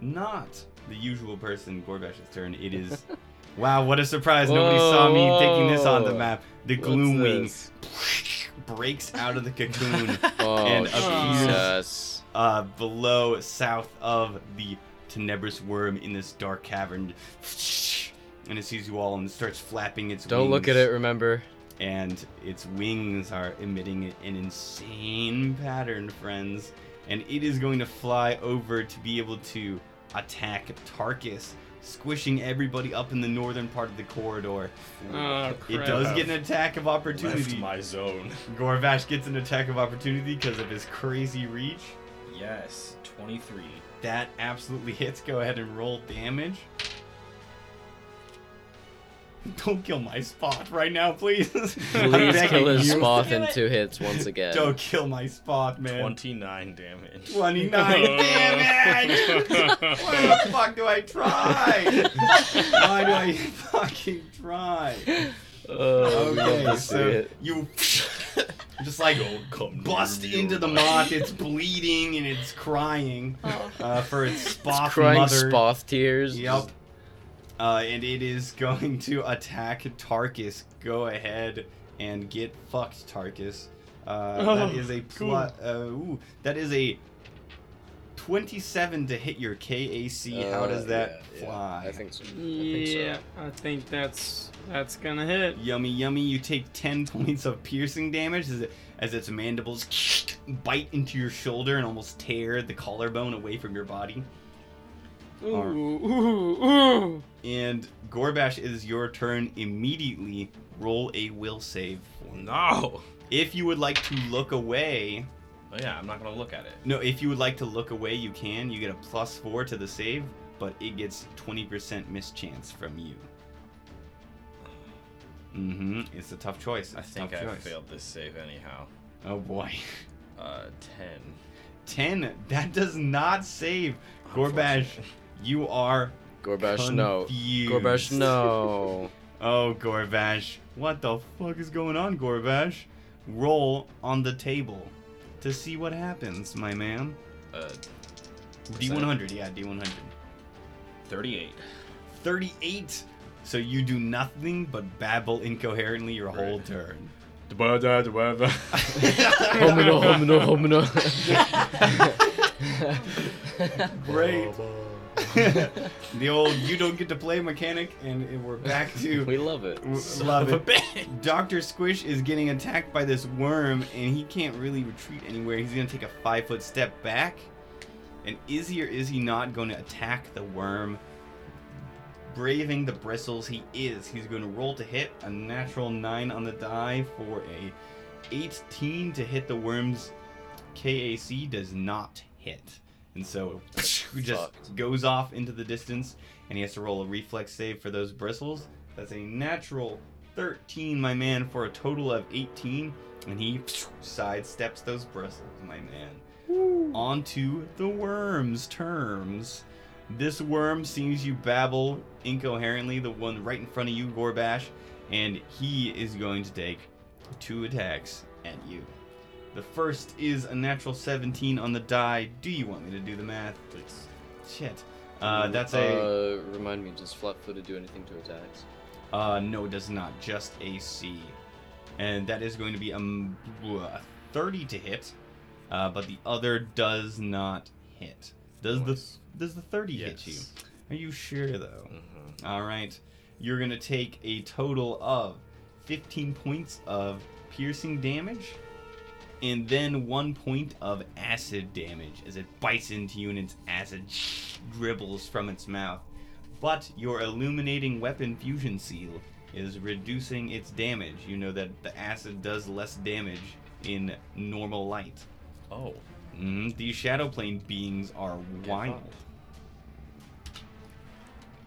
not the usual person Gorbash's turn. It is. [laughs] wow, what a surprise! Nobody saw me taking this on the map. The Gloomwing [laughs] breaks out of the cocoon [laughs] Oh, And appears uh, below, south of the Tenebrous Worm in this dark cavern. and it sees you all and starts flapping its Don't look at it, remember? And its wings are emitting an insane pattern, friends. And it is going to fly over to be able to attack Tarkus, squishing everybody up in the northern part of the corridor. Oh, It does get an attack of Left opportunity. my zone. Gorbash gets an attack of opportunity because of his crazy reach. Yes, 23. That absolutely hits. Go ahead and roll damage. [laughs] Don't kill my spot right now, please. I'm [laughs] Please begging kill his you. Spoth in two hits once again. Don't kill my spot, man. 29 damage. 29 [laughs] damage! Why the fuck do I try? Why do I fucking try? Oh, we Okay, so it. you just like come bust into the my- moth. It's bleeding and it's crying Oh. uh, for its It's crying mother. Spoth tears. Yep. Uh, and it is going to attack Tarkus. Go ahead and get fucked, Tarkus. Uh, Oh, is a cool. Uh, ooh, that is a twenty-seven to hit your KAC. How Uh, does that yeah, yeah, fly? I think so. I think Yeah, so. I think that's that's gonna hit. Yummy, yummy. You take 10 [laughs] points of piercing damage as, it, as its mandibles [laughs] bite into your shoulder and almost tear the collarbone away from your body. Ooh, Alright. ooh, ooh. And Gorbash, it is your turn. Immediately roll a will save. No! If you would like to look away, Oh, yeah, I'm not gonna look at it. no, if you would like to look away, you can. You get a plus four to the save, but it gets 20% mischance from you. Mm-hmm. It's a tough choice. I It's a think I choice. failed this save anyhow. Oh boy. Uh, 10. 10. That does not save. Gorbash, Unfortunate. You are Gorbash, no. confused. Gorbash, no. [laughs] Oh, Gorbash. What the fuck is going on, Gorbash? Roll on the table to see what happens, my man. Uh, D100, yeah, D100. 38. 38. So you do nothing but babble incoherently your whole Right. turn. Homino, homino, homino. [laughs] Great. [laughs] the old you don't get to play mechanic, and we're back to [laughs] we love it. W- Love it. Dr. Squish is getting attacked by this worm, and he can't really retreat anywhere. He's going to take a five foot step back. And is he or is he not going to attack the worm? Braving the bristles, he is. He's going to roll to hit a natural 9 on the die for a 18 to hit the worm's KAC does not hit. And so [laughs] just fucked. goes off into the distance, and he has to roll a reflex save for those bristles. That's a natural 13, my man, for a total of 18. And he sidesteps those bristles, my man. Onto the worm's terms. This worm sees you babble incoherently, the one right in front of you, Gorbash, and he is going to take two attacks at you. The first is a natural 17 on the die. Do you want me to do the math? Please. Shit. Uh, that's a. Uh, remind me, does flat-footed do anything to attacks? Uh, no, it does not. Just AC. And that is going to be a, uh, 30 to hit, uh, but the other does not hit. Does the does the 30 hit you? Yes. Are you sure though? Mhm. All right. You're going to take a total of 15 points of piercing damage and then 1 point of acid damage as it bites into you and its acid dribbles from its mouth. But your illuminating weapon fusion seal is reducing its damage. You know that the acid does less damage in normal light. Oh. Mhm, These shadow plane beings are wild.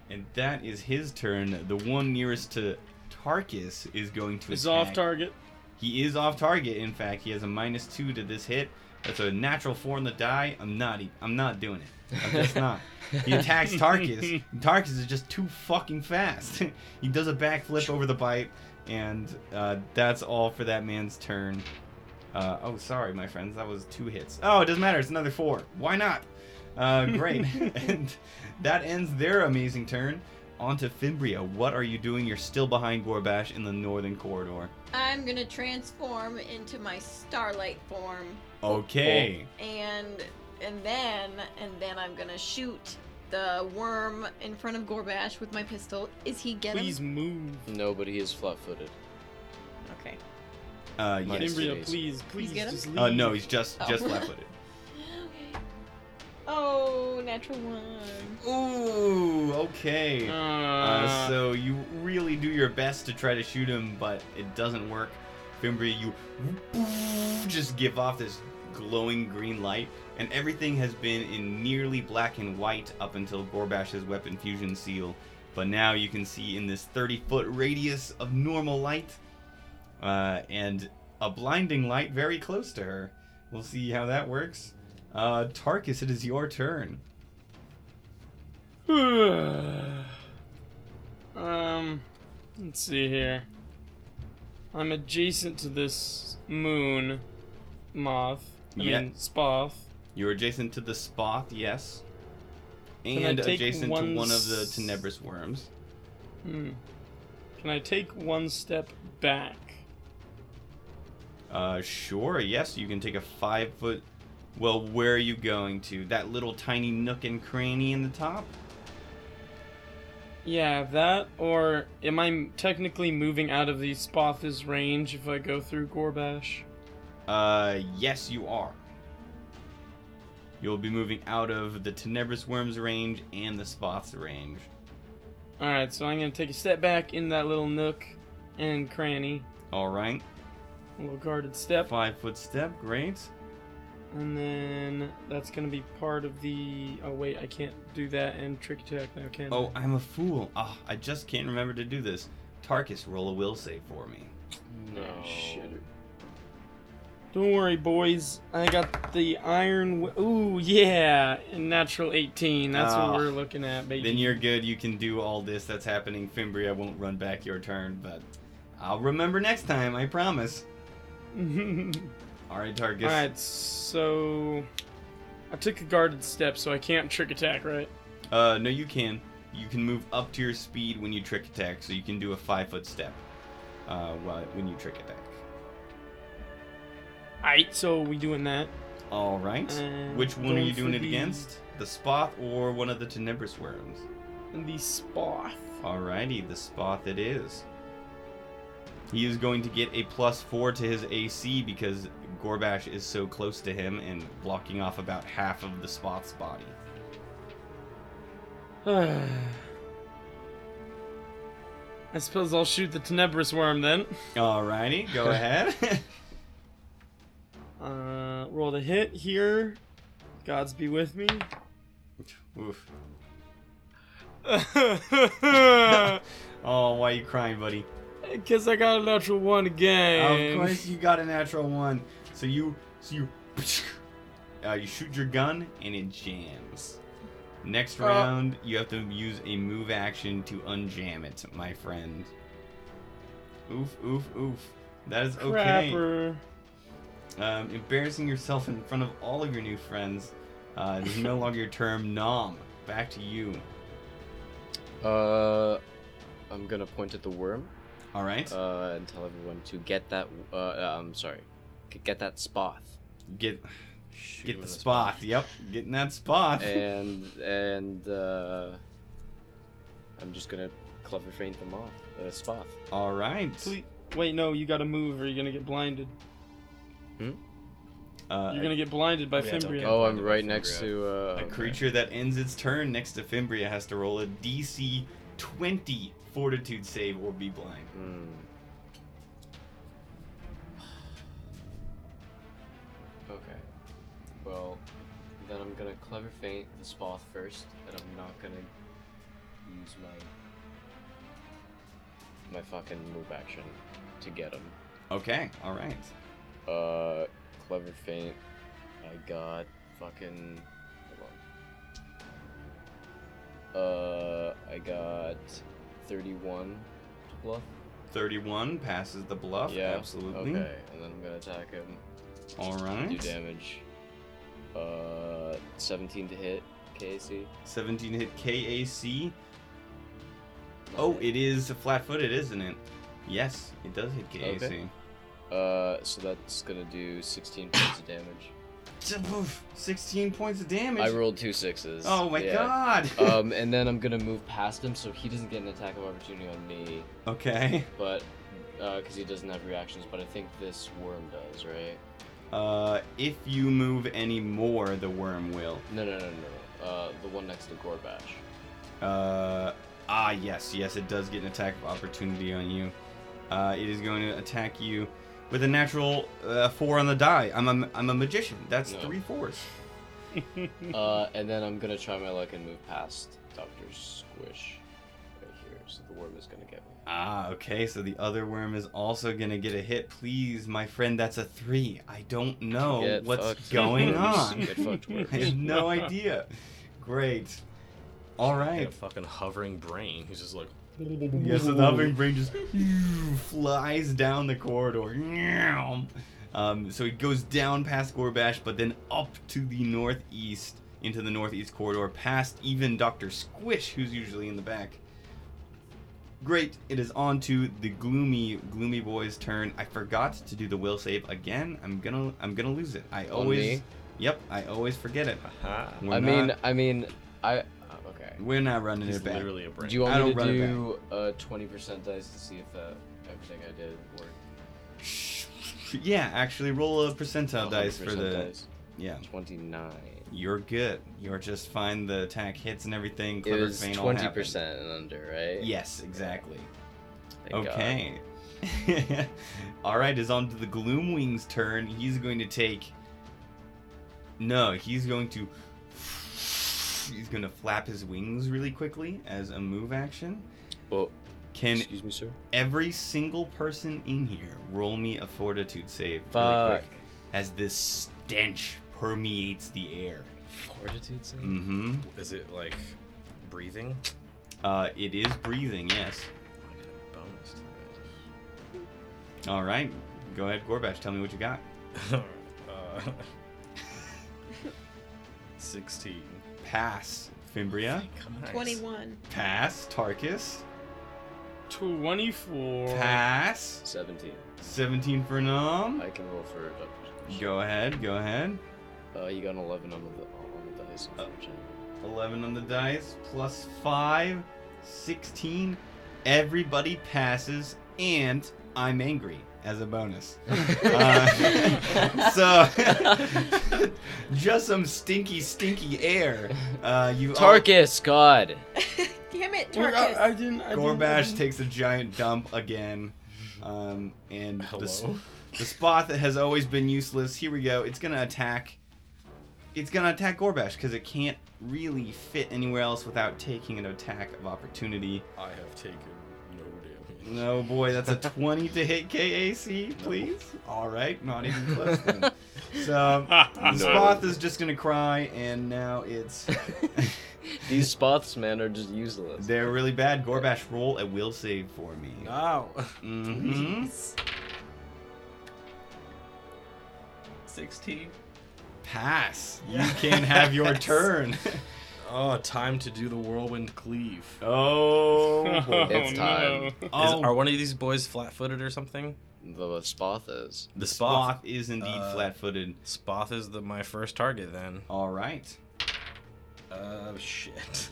And that is his turn. The one nearest to Tarkus is going to It's attack. off target. He is off target. In fact, he has a minus two to this hit. That's a natural four on the die. I'm not. I'm not doing it. I'm just [laughs] not. He attacks Tarkus. Tarkus is just too fucking fast. [laughs] he does a backflip over the bite, and uh, that's all for that man's turn. Uh, oh, sorry, my friends. That was two hits. Oh, it doesn't matter. It's another four. Why not? Uh, [laughs] great. and that ends their amazing turn. On to Fimbria. What are you doing? You're still behind Gorbash in the northern corridor. I'm gonna transform into my starlight form, Okay. and and then and then I'm gonna shoot the worm in front of Gorbash with my pistol. Is he getting? Please move. No, but he is flat-footed. Okay. Uh, Minus yes. three. Fimbria, please, please, get him? just leave. Uh, no, he's just Oh. [laughs] just left-footed. Natural one. Ooh, okay. Uh, Uh, so you really do your best to try to shoot him, but it doesn't work. Fimbri, you [laughs] just give off this glowing green light, and everything has been in nearly black and white up until Gorbash's weapon fusion seal. But now you can see in this 30 foot radius of normal light, uh, and a blinding light very close to her. We'll see how that works. Uh, Tarkus, it is your turn. [sighs] um, let's see here. I'm adjacent to this moon moth. I Yeah. mean, spoth. You're adjacent to the Spoth, yes. And adjacent one to one of the s- Tenebrous worms. Hmm. Can I take one step back? Uh, sure, yes, you can take a five foot. Well, where are you going to? That little tiny nook and cranny in the top? Yeah, that, or am I technically moving out of the Spoth's range if I go through Gorbash? Uh, yes, you are. You'll be moving out of the Tenebrous worms range and the Spoth's range. Alright, so I'm gonna take a step back in that little nook and cranny. All right, A little guarded step. five foot step, great. And then that's gonna be part of the. Oh wait, I can't do that and trick attack now, can Oh, I? I'm a fool. Ah, I just can't remember to do this. Tarkus, roll a will save for me. No. shit. Don't worry, boys. I got the iron. W- Ooh, yeah, natural 18. That's Ah. what we're looking at, baby. Then you're good. You can do all this that's happening. Fimbria won't run back your turn, but I'll remember next time. I promise. [laughs] All right, Tarkus. Alright, so. I took a guarded step, so I can't trick attack, right? Uh, no, you can. You can move up to your speed when you trick attack, so you can do a five foot step. Uh, while, when you trick attack. Alright, so we doing that. All right. And Which one are you doing it the- against? The Spoth or one of the Tenebrous worms? The Spoth. Alrighty, the Spoth it is. He is going to get a plus four to his AC because Gorbash is so close to him and blocking off about half of the Spoth's body. [sighs] I suppose I'll shoot the Tenebrous worm then. Alrighty, go [laughs] ahead. [laughs] Uh, roll the hit here. Gods be with me. Oof. [laughs] Oh, why are you crying, buddy? Because I got a natural one again. Of course, you got a natural one. So you, so you, [laughs] uh, you shoot your gun and it jams. Next Uh. round, you have to use a move action to unjam it, my friend. Oof, oof, oof. That is okay. Crapper. Um, embarrassing yourself in front of all of your new friends. Uh, it is no [laughs] longer your term. Nom. Back to you. Uh, I'm gonna point at the worm. All right. Uh, and tell everyone to get that. Uh, uh, I'm sorry. G- Get that spot. get Shoot get him the in spot. Yep, getting that spot. and and uh, I'm just gonna clever feint them off. Uh, spot. All right. Please- Wait, no, you gotta move or you're gonna get blinded. Uh, You're gonna get blinded by Oh, yeah, Fimbria. get- Oh, I'm right next to. Uh, A okay. creature that ends its turn next to Fimbria has to roll a DC 20 Fortitude save or be blind. Hmm. Then I'm gonna clever feint the spoth first, and I'm not gonna use my my fucking move action to get him. Okay, all right. Uh, clever feint. I got fucking. Hold on. Uh, I got thirty-one to bluff. 31 passes the bluff. yeah, absolutely. Okay, and then I'm gonna attack him. Alright. Do damage. Uh, 17 to hit. KAC. 17 hit KAC. Oh, it is flat-footed, isn't it? Yes, it does hit KAC. Okay. Uh, so that's gonna do 16 points of damage. 16 points of damage. I rolled two sixes. Oh my Yeah. god. [laughs] um, and then I'm gonna move past him so he doesn't get an attack of opportunity on me, okay. but uh, because he doesn't have reactions. But I think this worm does, right? Uh, if you move any more, the worm will. No, no, no, no. Uh, the one next to Gorbash. Uh, ah, yes, yes, it does get an attack of opportunity on you. Uh, it is going to attack you with a natural uh, four on the die. I'm a, I'm a magician. That's No. three fours. [laughs] uh, and then I'm gonna try my luck and move past Doctor Squish right here. So the worm is gonna get me. Ah, okay, so the other worm is also gonna get a hit. Please, my friend, that's a three. I don't know Get what's fucked, going on. Get fucked, [laughs] I have no idea. Great. All right. a fucking hovering brain who's just like. Yeah, so the hovering brain just flies down the corridor. Um, so he goes down past Gorbash, but then up to the northeast, into the northeast corridor, past even Dr. Squish, who's usually in the back. Great, it is on to the gloomy, gloomy boy's turn. I forgot to do the will save again. I'm gonna, I'm gonna lose it. I always, me? yep, I always forget it. Aha. We're I mean, I mean, I. uh, Okay. we're not running He's it back. literally a brain. Do you I want me to do a twenty percent dice to see if that everything I did worked? Yeah, actually, roll a percentile dice for the. dice. Yeah, twenty-nine. You're good. You're just fine. The attack hits and everything. It was twenty percent and under, right? Yes, exactly. Thank okay. [laughs] all right, is on to the Gloomwing's turn. He's going to take. No, he's going to. He's going to flap his wings really quickly as a move action. Well, Can excuse me, sir. every single person in here roll me a fortitude save really Fuck. quick as this stench permeates the air. Fortitude save. Mm-hmm. Is it like breathing? Uh, it is breathing, yes. I get a bonus to All right, go ahead, Gorbash. Tell me what you got. that. [laughs] uh, [laughs] 16. Pass, Fimbria. Nice. 21. Pass, Tarkus. 24. Pass. Seventeen. 17 for Nom. I can roll for Doctor Squish. Go ahead, go ahead. Uh, you got an eleven on the on the dice. Uh, Unfortunately. 11 on the dice, plus 5, 16. Everybody passes, and I'm angry as a bonus. [laughs] Uh, [laughs] so, [laughs] just some stinky, stinky air. Uh, you all- Tarkus, God. Damn it, Well, Tarkus. I, I didn't. I Gorbash didn't, takes a giant dump again. Um, and the, s- the Spoth that has always been useless, here we go. It's gonna attack. It's gonna attack Gorbash because it can't really fit anywhere else without taking an attack of opportunity. I have taken no damage. No boy, that's a [laughs] 20 to hit KAC, please. All right, not even close. Then. [laughs] So No. Spoth is just gonna cry, and now it's [laughs] These Spoths, man, are just useless. they're really bad. Gorbash, roll a will save for me. Ow. Mm-hmm. 16. Pass. Yes. [laughs] You can have your turn. [laughs] Oh, time to do the whirlwind cleave. oh boy. It's Oh, time. no. Is, Oh, are one of these boys flat-footed or something? The Spoth is. The Spoth is indeed Uh, flat-footed. Spoth is the my first target then. All right. Oh shit.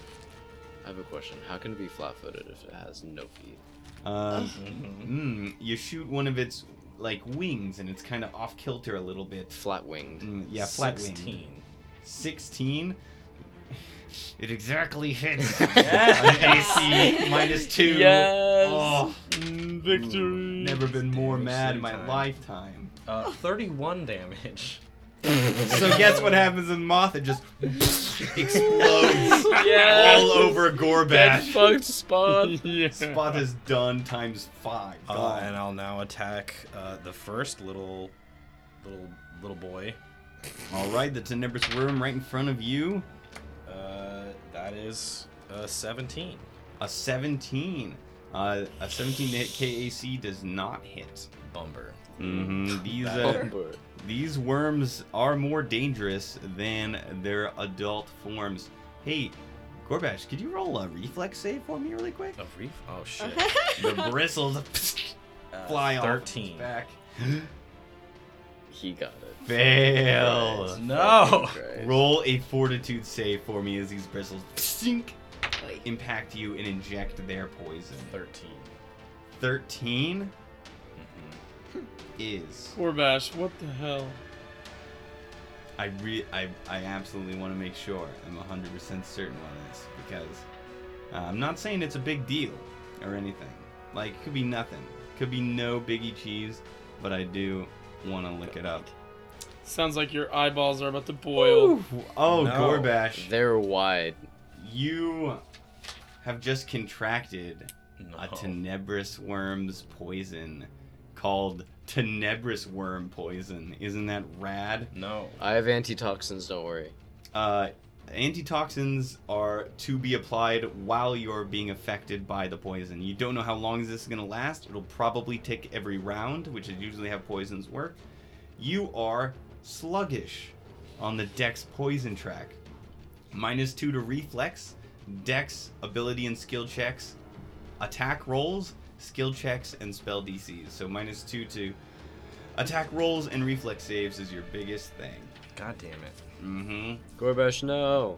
I have a question. How can it be flat-footed if it has no feet? Um, Mhm. mm, you shoot one of its like wings, and it's kind of off kilter a little bit. Flat-winged. Mm, yeah, flat wing. 16. Sixteen. [laughs] It exactly hits. [laughs] [laughs] Yes. AC minus two. Yes. Oh, Victory. never been more Damage mad in my time. lifetime. Uh, 31 damage. So guess what happens in Moth? It just explodes [laughs] Yes. all over Get Gorbash. fucked, Spoth. [laughs] yeah. Spoth is done times five. Uh, and I'll now attack uh, the first little, little, little boy. All right, the Tenebrous Worm right in front of you. Uh, that is a 17. A 17. Uh, a 17 to hit KAC does not hit. Bumper. Mm-hmm. [laughs] These uh, these worms are more dangerous than their adult forms. Hey, Gorbash, could you roll a reflex save for me really quick? A reef? Oh [laughs] shit. The bristles Uh, [laughs] fly off 13. his back. [gasps] he got it. Fail. No. Roll a fortitude save for me as these bristles sink, impact you and inject their poison. 13. 13 is Gorbash, what the hell? I re I, I absolutely want to make sure I'm 100% certain on this because uh, I'm not saying it's a big deal or anything. Like it could be nothing. Could be no biggie cheese, but I do want to look it up. Sounds like your eyeballs are about to boil. Ooh. Oh, No. Gorbash, They're wide. you have just contracted No. a tenebrous worm's poison called tenebrous worm poison. Isn't that rad? No. I have antitoxins. Don't worry. Uh, antitoxins are to be applied while you're being affected by the poison. You don't know how long this is going to last. It'll probably take every round, which is usually how poisons work. You are sluggish on the dex poison track. Minus two to reflex, dex, ability, and skill checks, attack rolls, skill checks, and spell DCs. So minus two to attack rolls and reflex saves is your biggest thing. God damn it. Mm-hmm. Gorbash, no.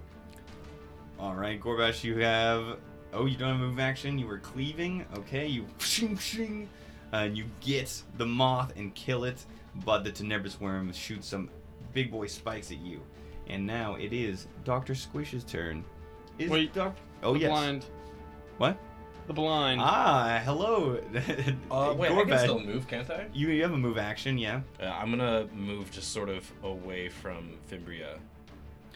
All right, Gorbash, you have. Oh, you don't have a move action. You were cleaving. Okay, you [laughs] shing shing, and you get the moth and kill it. But the tenebrous worm shoots some big boy spikes at you, and now it is Doctor Squish's turn. Is Wait, Doc- Oh the yes. blind. What? The blind. Ah, hello. [laughs] Uh, wait, I can Gorbash. still move, can't I? You, you have a move action, yeah. Uh, I'm gonna move just sort of away from Fimbria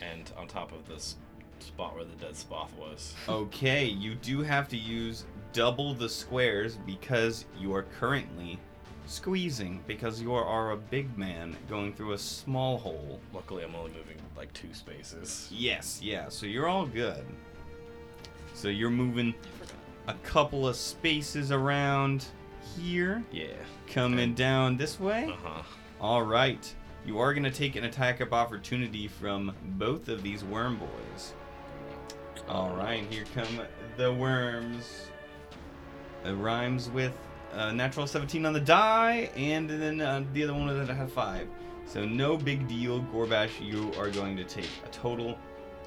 and on top of this spot where the dead spoth was. Okay, you do have to use double the squares because you are currently squeezing because you are a big man going through a small hole. Luckily, I'm only moving like two spaces. Yes, yeah, so you're all good. So you're moving a couple of spaces around here, Yeah. coming down this way. Uh huh. All right. You are going to take an attack of opportunity from both of these worm boys. All right, here come the worms. It rhymes with uh, natural 17 on the die, and then uh, the other one that had 5. So no big deal, Gorbash. You are going to take a total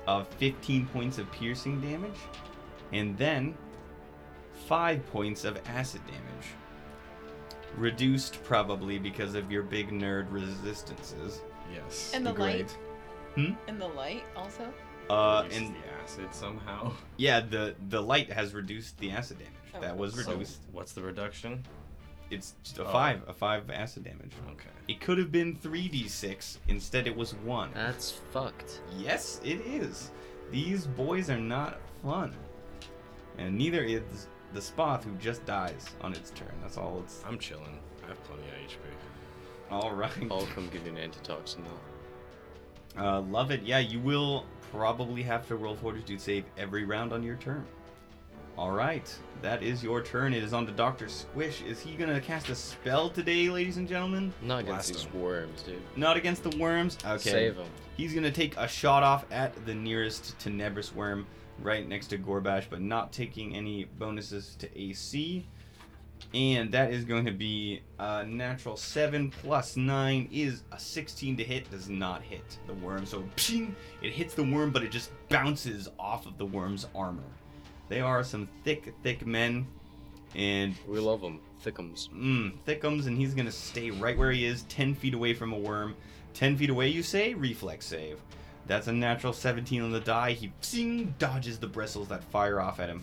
of 15 points of piercing damage, and then 5 points of acid damage reduced probably because of your big nerd resistances. Yes. and the light. Hmm? And the light also. Uh, Reduces and the acid somehow. [laughs] yeah, the the light has reduced the acid damage. Oh. That was So, reduced. what's the reduction? It's just a Oh. five, a five acid damage. Okay. It could have been three d six. Instead, it was one. That's fucked. Yes, it is. These boys are not fun, and neither is the Spoth who just dies on its turn. That's all it's. I'm chilling. I have plenty of HP. All right. I'll come give you an antitoxin though. Uh, love it. Yeah, you will probably have to roll fortitude save every round on your turn. All right, that is your turn. It is on to Doctor Squish. Is he gonna cast a spell today, ladies and gentlemen? Not against Blast these him. worms, dude. Not against the worms. Okay. Save them. He's gonna take a shot off at the nearest Tenebrous worm, right next to Gorbash, but not taking any bonuses to AC. And that is going to be a natural 7 plus 9 is a 16 to hit, does not hit the worm. So pshing, it hits the worm, but it just bounces off of the worm's armor. They are some thick, thick men. And We love them. Thickums. Mm, thickums, and he's gonna stay right where he is, 10 feet away from a worm. 10 feet away, you say? Reflex save. That's a natural 17 on the die. He psing, dodges the bristles that fire off at him.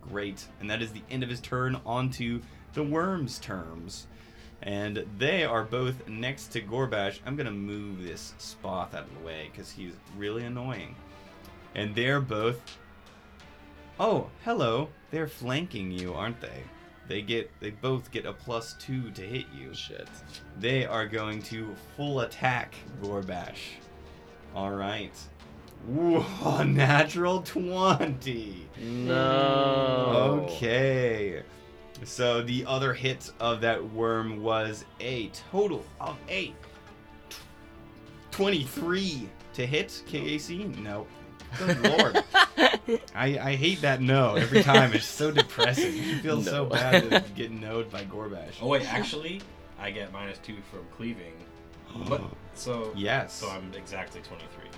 Great. And that is the end of his turn onto the worm's terms. And they are both next to Gorbash. I'm gonna move this Spoth out of the way because he's really annoying. And they're both. Oh, hello. They're flanking you, aren't they? They get. They both get a plus two to hit you. Shit. They are going to full attack Gorbash. All right. Whoa, [laughs] natural 20. No. Okay. So the other hit of that worm was a total of a 23 to hit KAC. Nope. Good [laughs] lord. I, I hate that no every time. It's so depressing. You feel so No. bad to get knowed by Gorbash. Oh wait, actually, I get minus two from cleaving What? So Yes. So I'm exactly 23.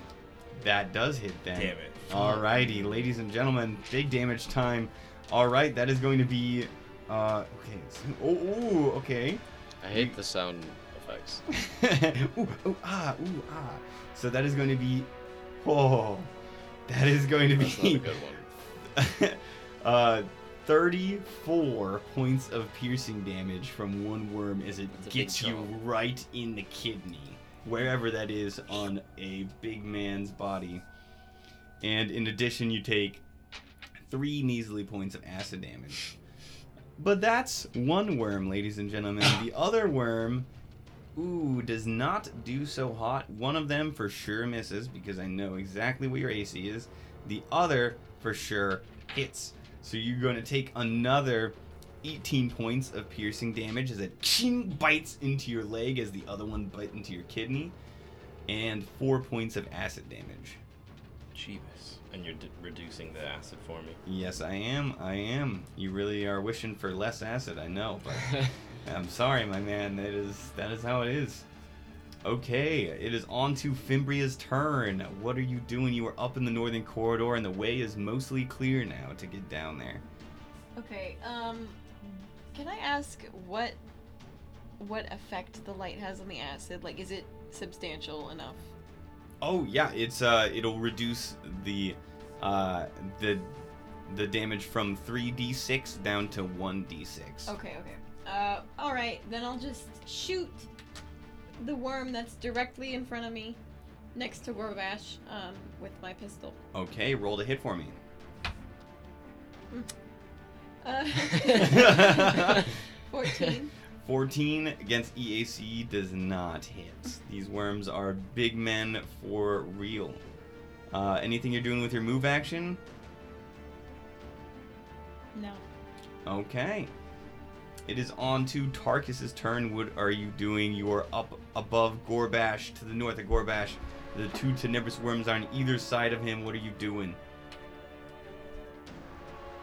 That does hit then. Damn it. Alrighty, ladies and gentlemen, big damage time. Alright, that is going to be. Uh, okay. so- oh, ooh, okay. I hate the sound effects. [laughs] ooh, ooh, ah, ooh, ah. So that is going to be. Oh. That is going to be That's not a good one. [laughs] uh, 34 points of piercing damage from one worm as it That's a big gets you chunk. right in the kidney, wherever that is on a big man's body. And in addition, you take three measly points of acid damage. But that's one worm, ladies and gentlemen. The [coughs] other worm, ooh, does not do so hot. One of them for sure misses because I know exactly what your AC is. The other for sure hits. So you're going to take another 18 points of piercing damage as it ching, bites into your leg as the other one bites into your kidney, and four points of acid damage. Jeebus. And you're d- reducing the acid for me. Yes, I am. I am. You really are wishing for less acid, I know, but [laughs] I'm sorry, my man. That is that is how it is. Okay, it is on to Fimbria's turn. What are you doing? You are up in the northern corridor, and the way is mostly clear now to get down there. Okay, um, can I ask what what effect the light has on the acid? Like, is it substantial enough? Oh yeah, it's uh, it'll reduce the uh the the damage from three d six down to one d six. Okay, okay. Uh, all right, then I'll just shoot the worm that's directly in front of me, next to Gorbash, um, with my pistol. Okay, roll to hit for me. Uh, [laughs] Fourteen. 14 against EAC does not hit. These worms are big men for real. Uh, anything you're doing with your move action? No. Okay. It is on to Tarkus's turn. What are you doing? You are up above Gorbash to the north of Gorbash. The two tenebrous worms are on either side of him. What are you doing?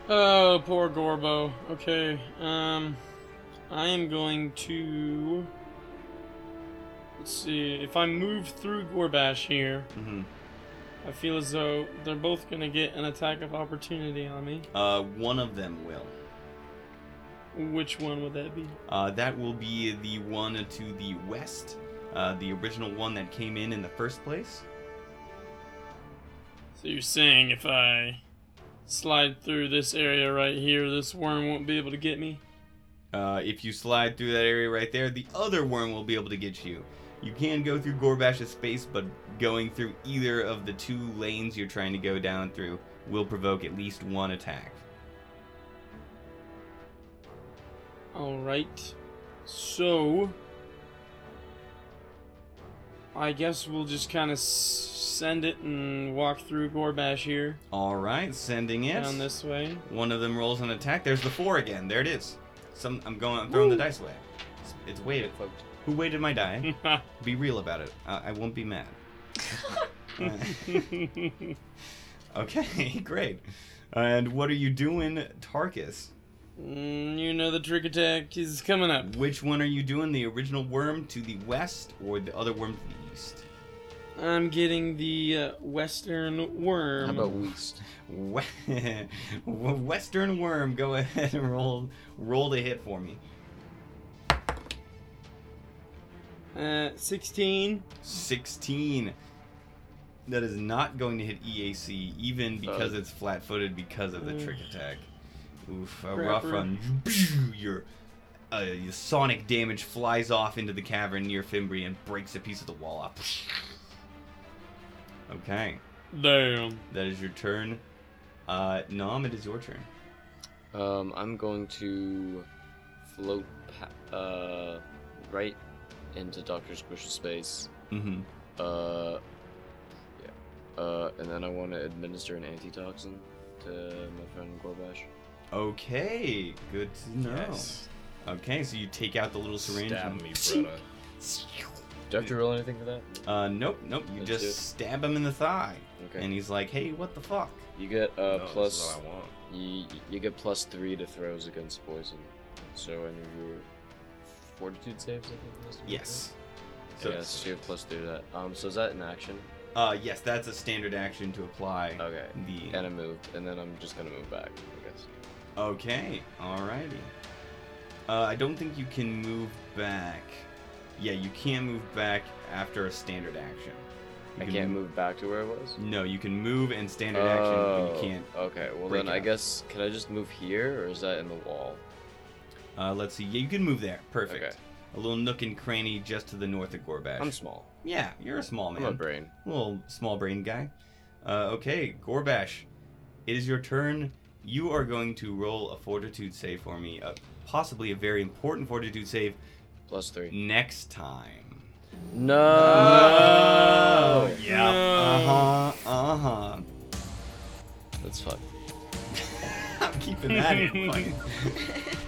Oh, poor Gorbo. Okay, um, I am going to. Let's see. If I move through Gorbash here, hmm I feel as though they're both gonna get an attack of opportunity on me. Uh, one of them will. Which one would that be? Uh, that will be the one to the west, uh, the original one that came in in the first place. So you're saying if I slide through this area right here, this worm won't be able to get me? Uh, if you slide through that area right there, the other worm will be able to get you. You can go through Gorbash's space, but going through either of the two lanes you're trying to go down through will provoke at least one attack. Alright. So. I guess we'll just kind of s- send it and walk through Gorbash here. All right, sending it. Down this way. One of them rolls an attack. There's the four again. There it is. Some I'm going. I'm throwing the dice away. It's, it's weighted. Fucked. Who weighted my die? [laughs] Be real about it. Uh, I won't be mad. [laughs] [laughs] okay, great. And what are you doing, Tarkus? Mm, you know the trick attack is coming up. Which one are you doing? The original worm to the west or the other worm to the east? I'm getting the uh, western worm. How about Weast? [laughs] We- Western worm. Go ahead and roll roll the hit for me. Uh, 16. 16. That is not going to hit EAC, even because Uh. it's flat-footed because of the trick Mm. attack. Oof, a Crapper. rough run. Your, uh, your sonic damage flies off into the cavern near Fimbri and breaks a piece of the wall up. [laughs] Okay, Damn. that is your turn. Uh, Nom, it is your turn. Um, I'm going to float pa- uh, right into Doctor Squish's space. Mm-hmm. Uh, yeah. Uh, and then I want to administer an antitoxin to my friend Gorbash. Okay, good to know. Yes. Okay, so you take out the little syringe. Stab and- me, brother. Do I have to roll anything for that? Uh, nope, nope. You just it. stab him in the thigh, Okay. and he's like, "Hey, what the fuck?" You get uh No, plus what I want. you, you get plus three to throws against poison. So any of your fortitude saves, I think. it has to be, Yes. So, yes, so you have plus three to that. Um, so is that an action? uh, yes, that's a standard action to apply Okay. the. And I moved, and then I'm just gonna move back. Okay, alrighty. Uh, I don't think you can move back. Yeah, you can't move back after a standard action. You I can can't move back to where I was. No, you can move in standard action, but Oh, you can't. Okay, well then I guess can I just move here, or is that in the wall? Uh, let's see. Yeah, you can move there. Perfect. Okay. A little nook and cranny just to the north of Gorbash. I'm small. yeah, you're a small man. I'm a brain. little small brain guy. Uh, okay, Gorbash, it is your turn. You are going to roll a fortitude save for me, uh, possibly a very important fortitude save Plus three. next time. No. Oh, yeah. No. Uh huh. Uh huh. That's fucked. [laughs] I'm keeping that in. Fucking- [laughs]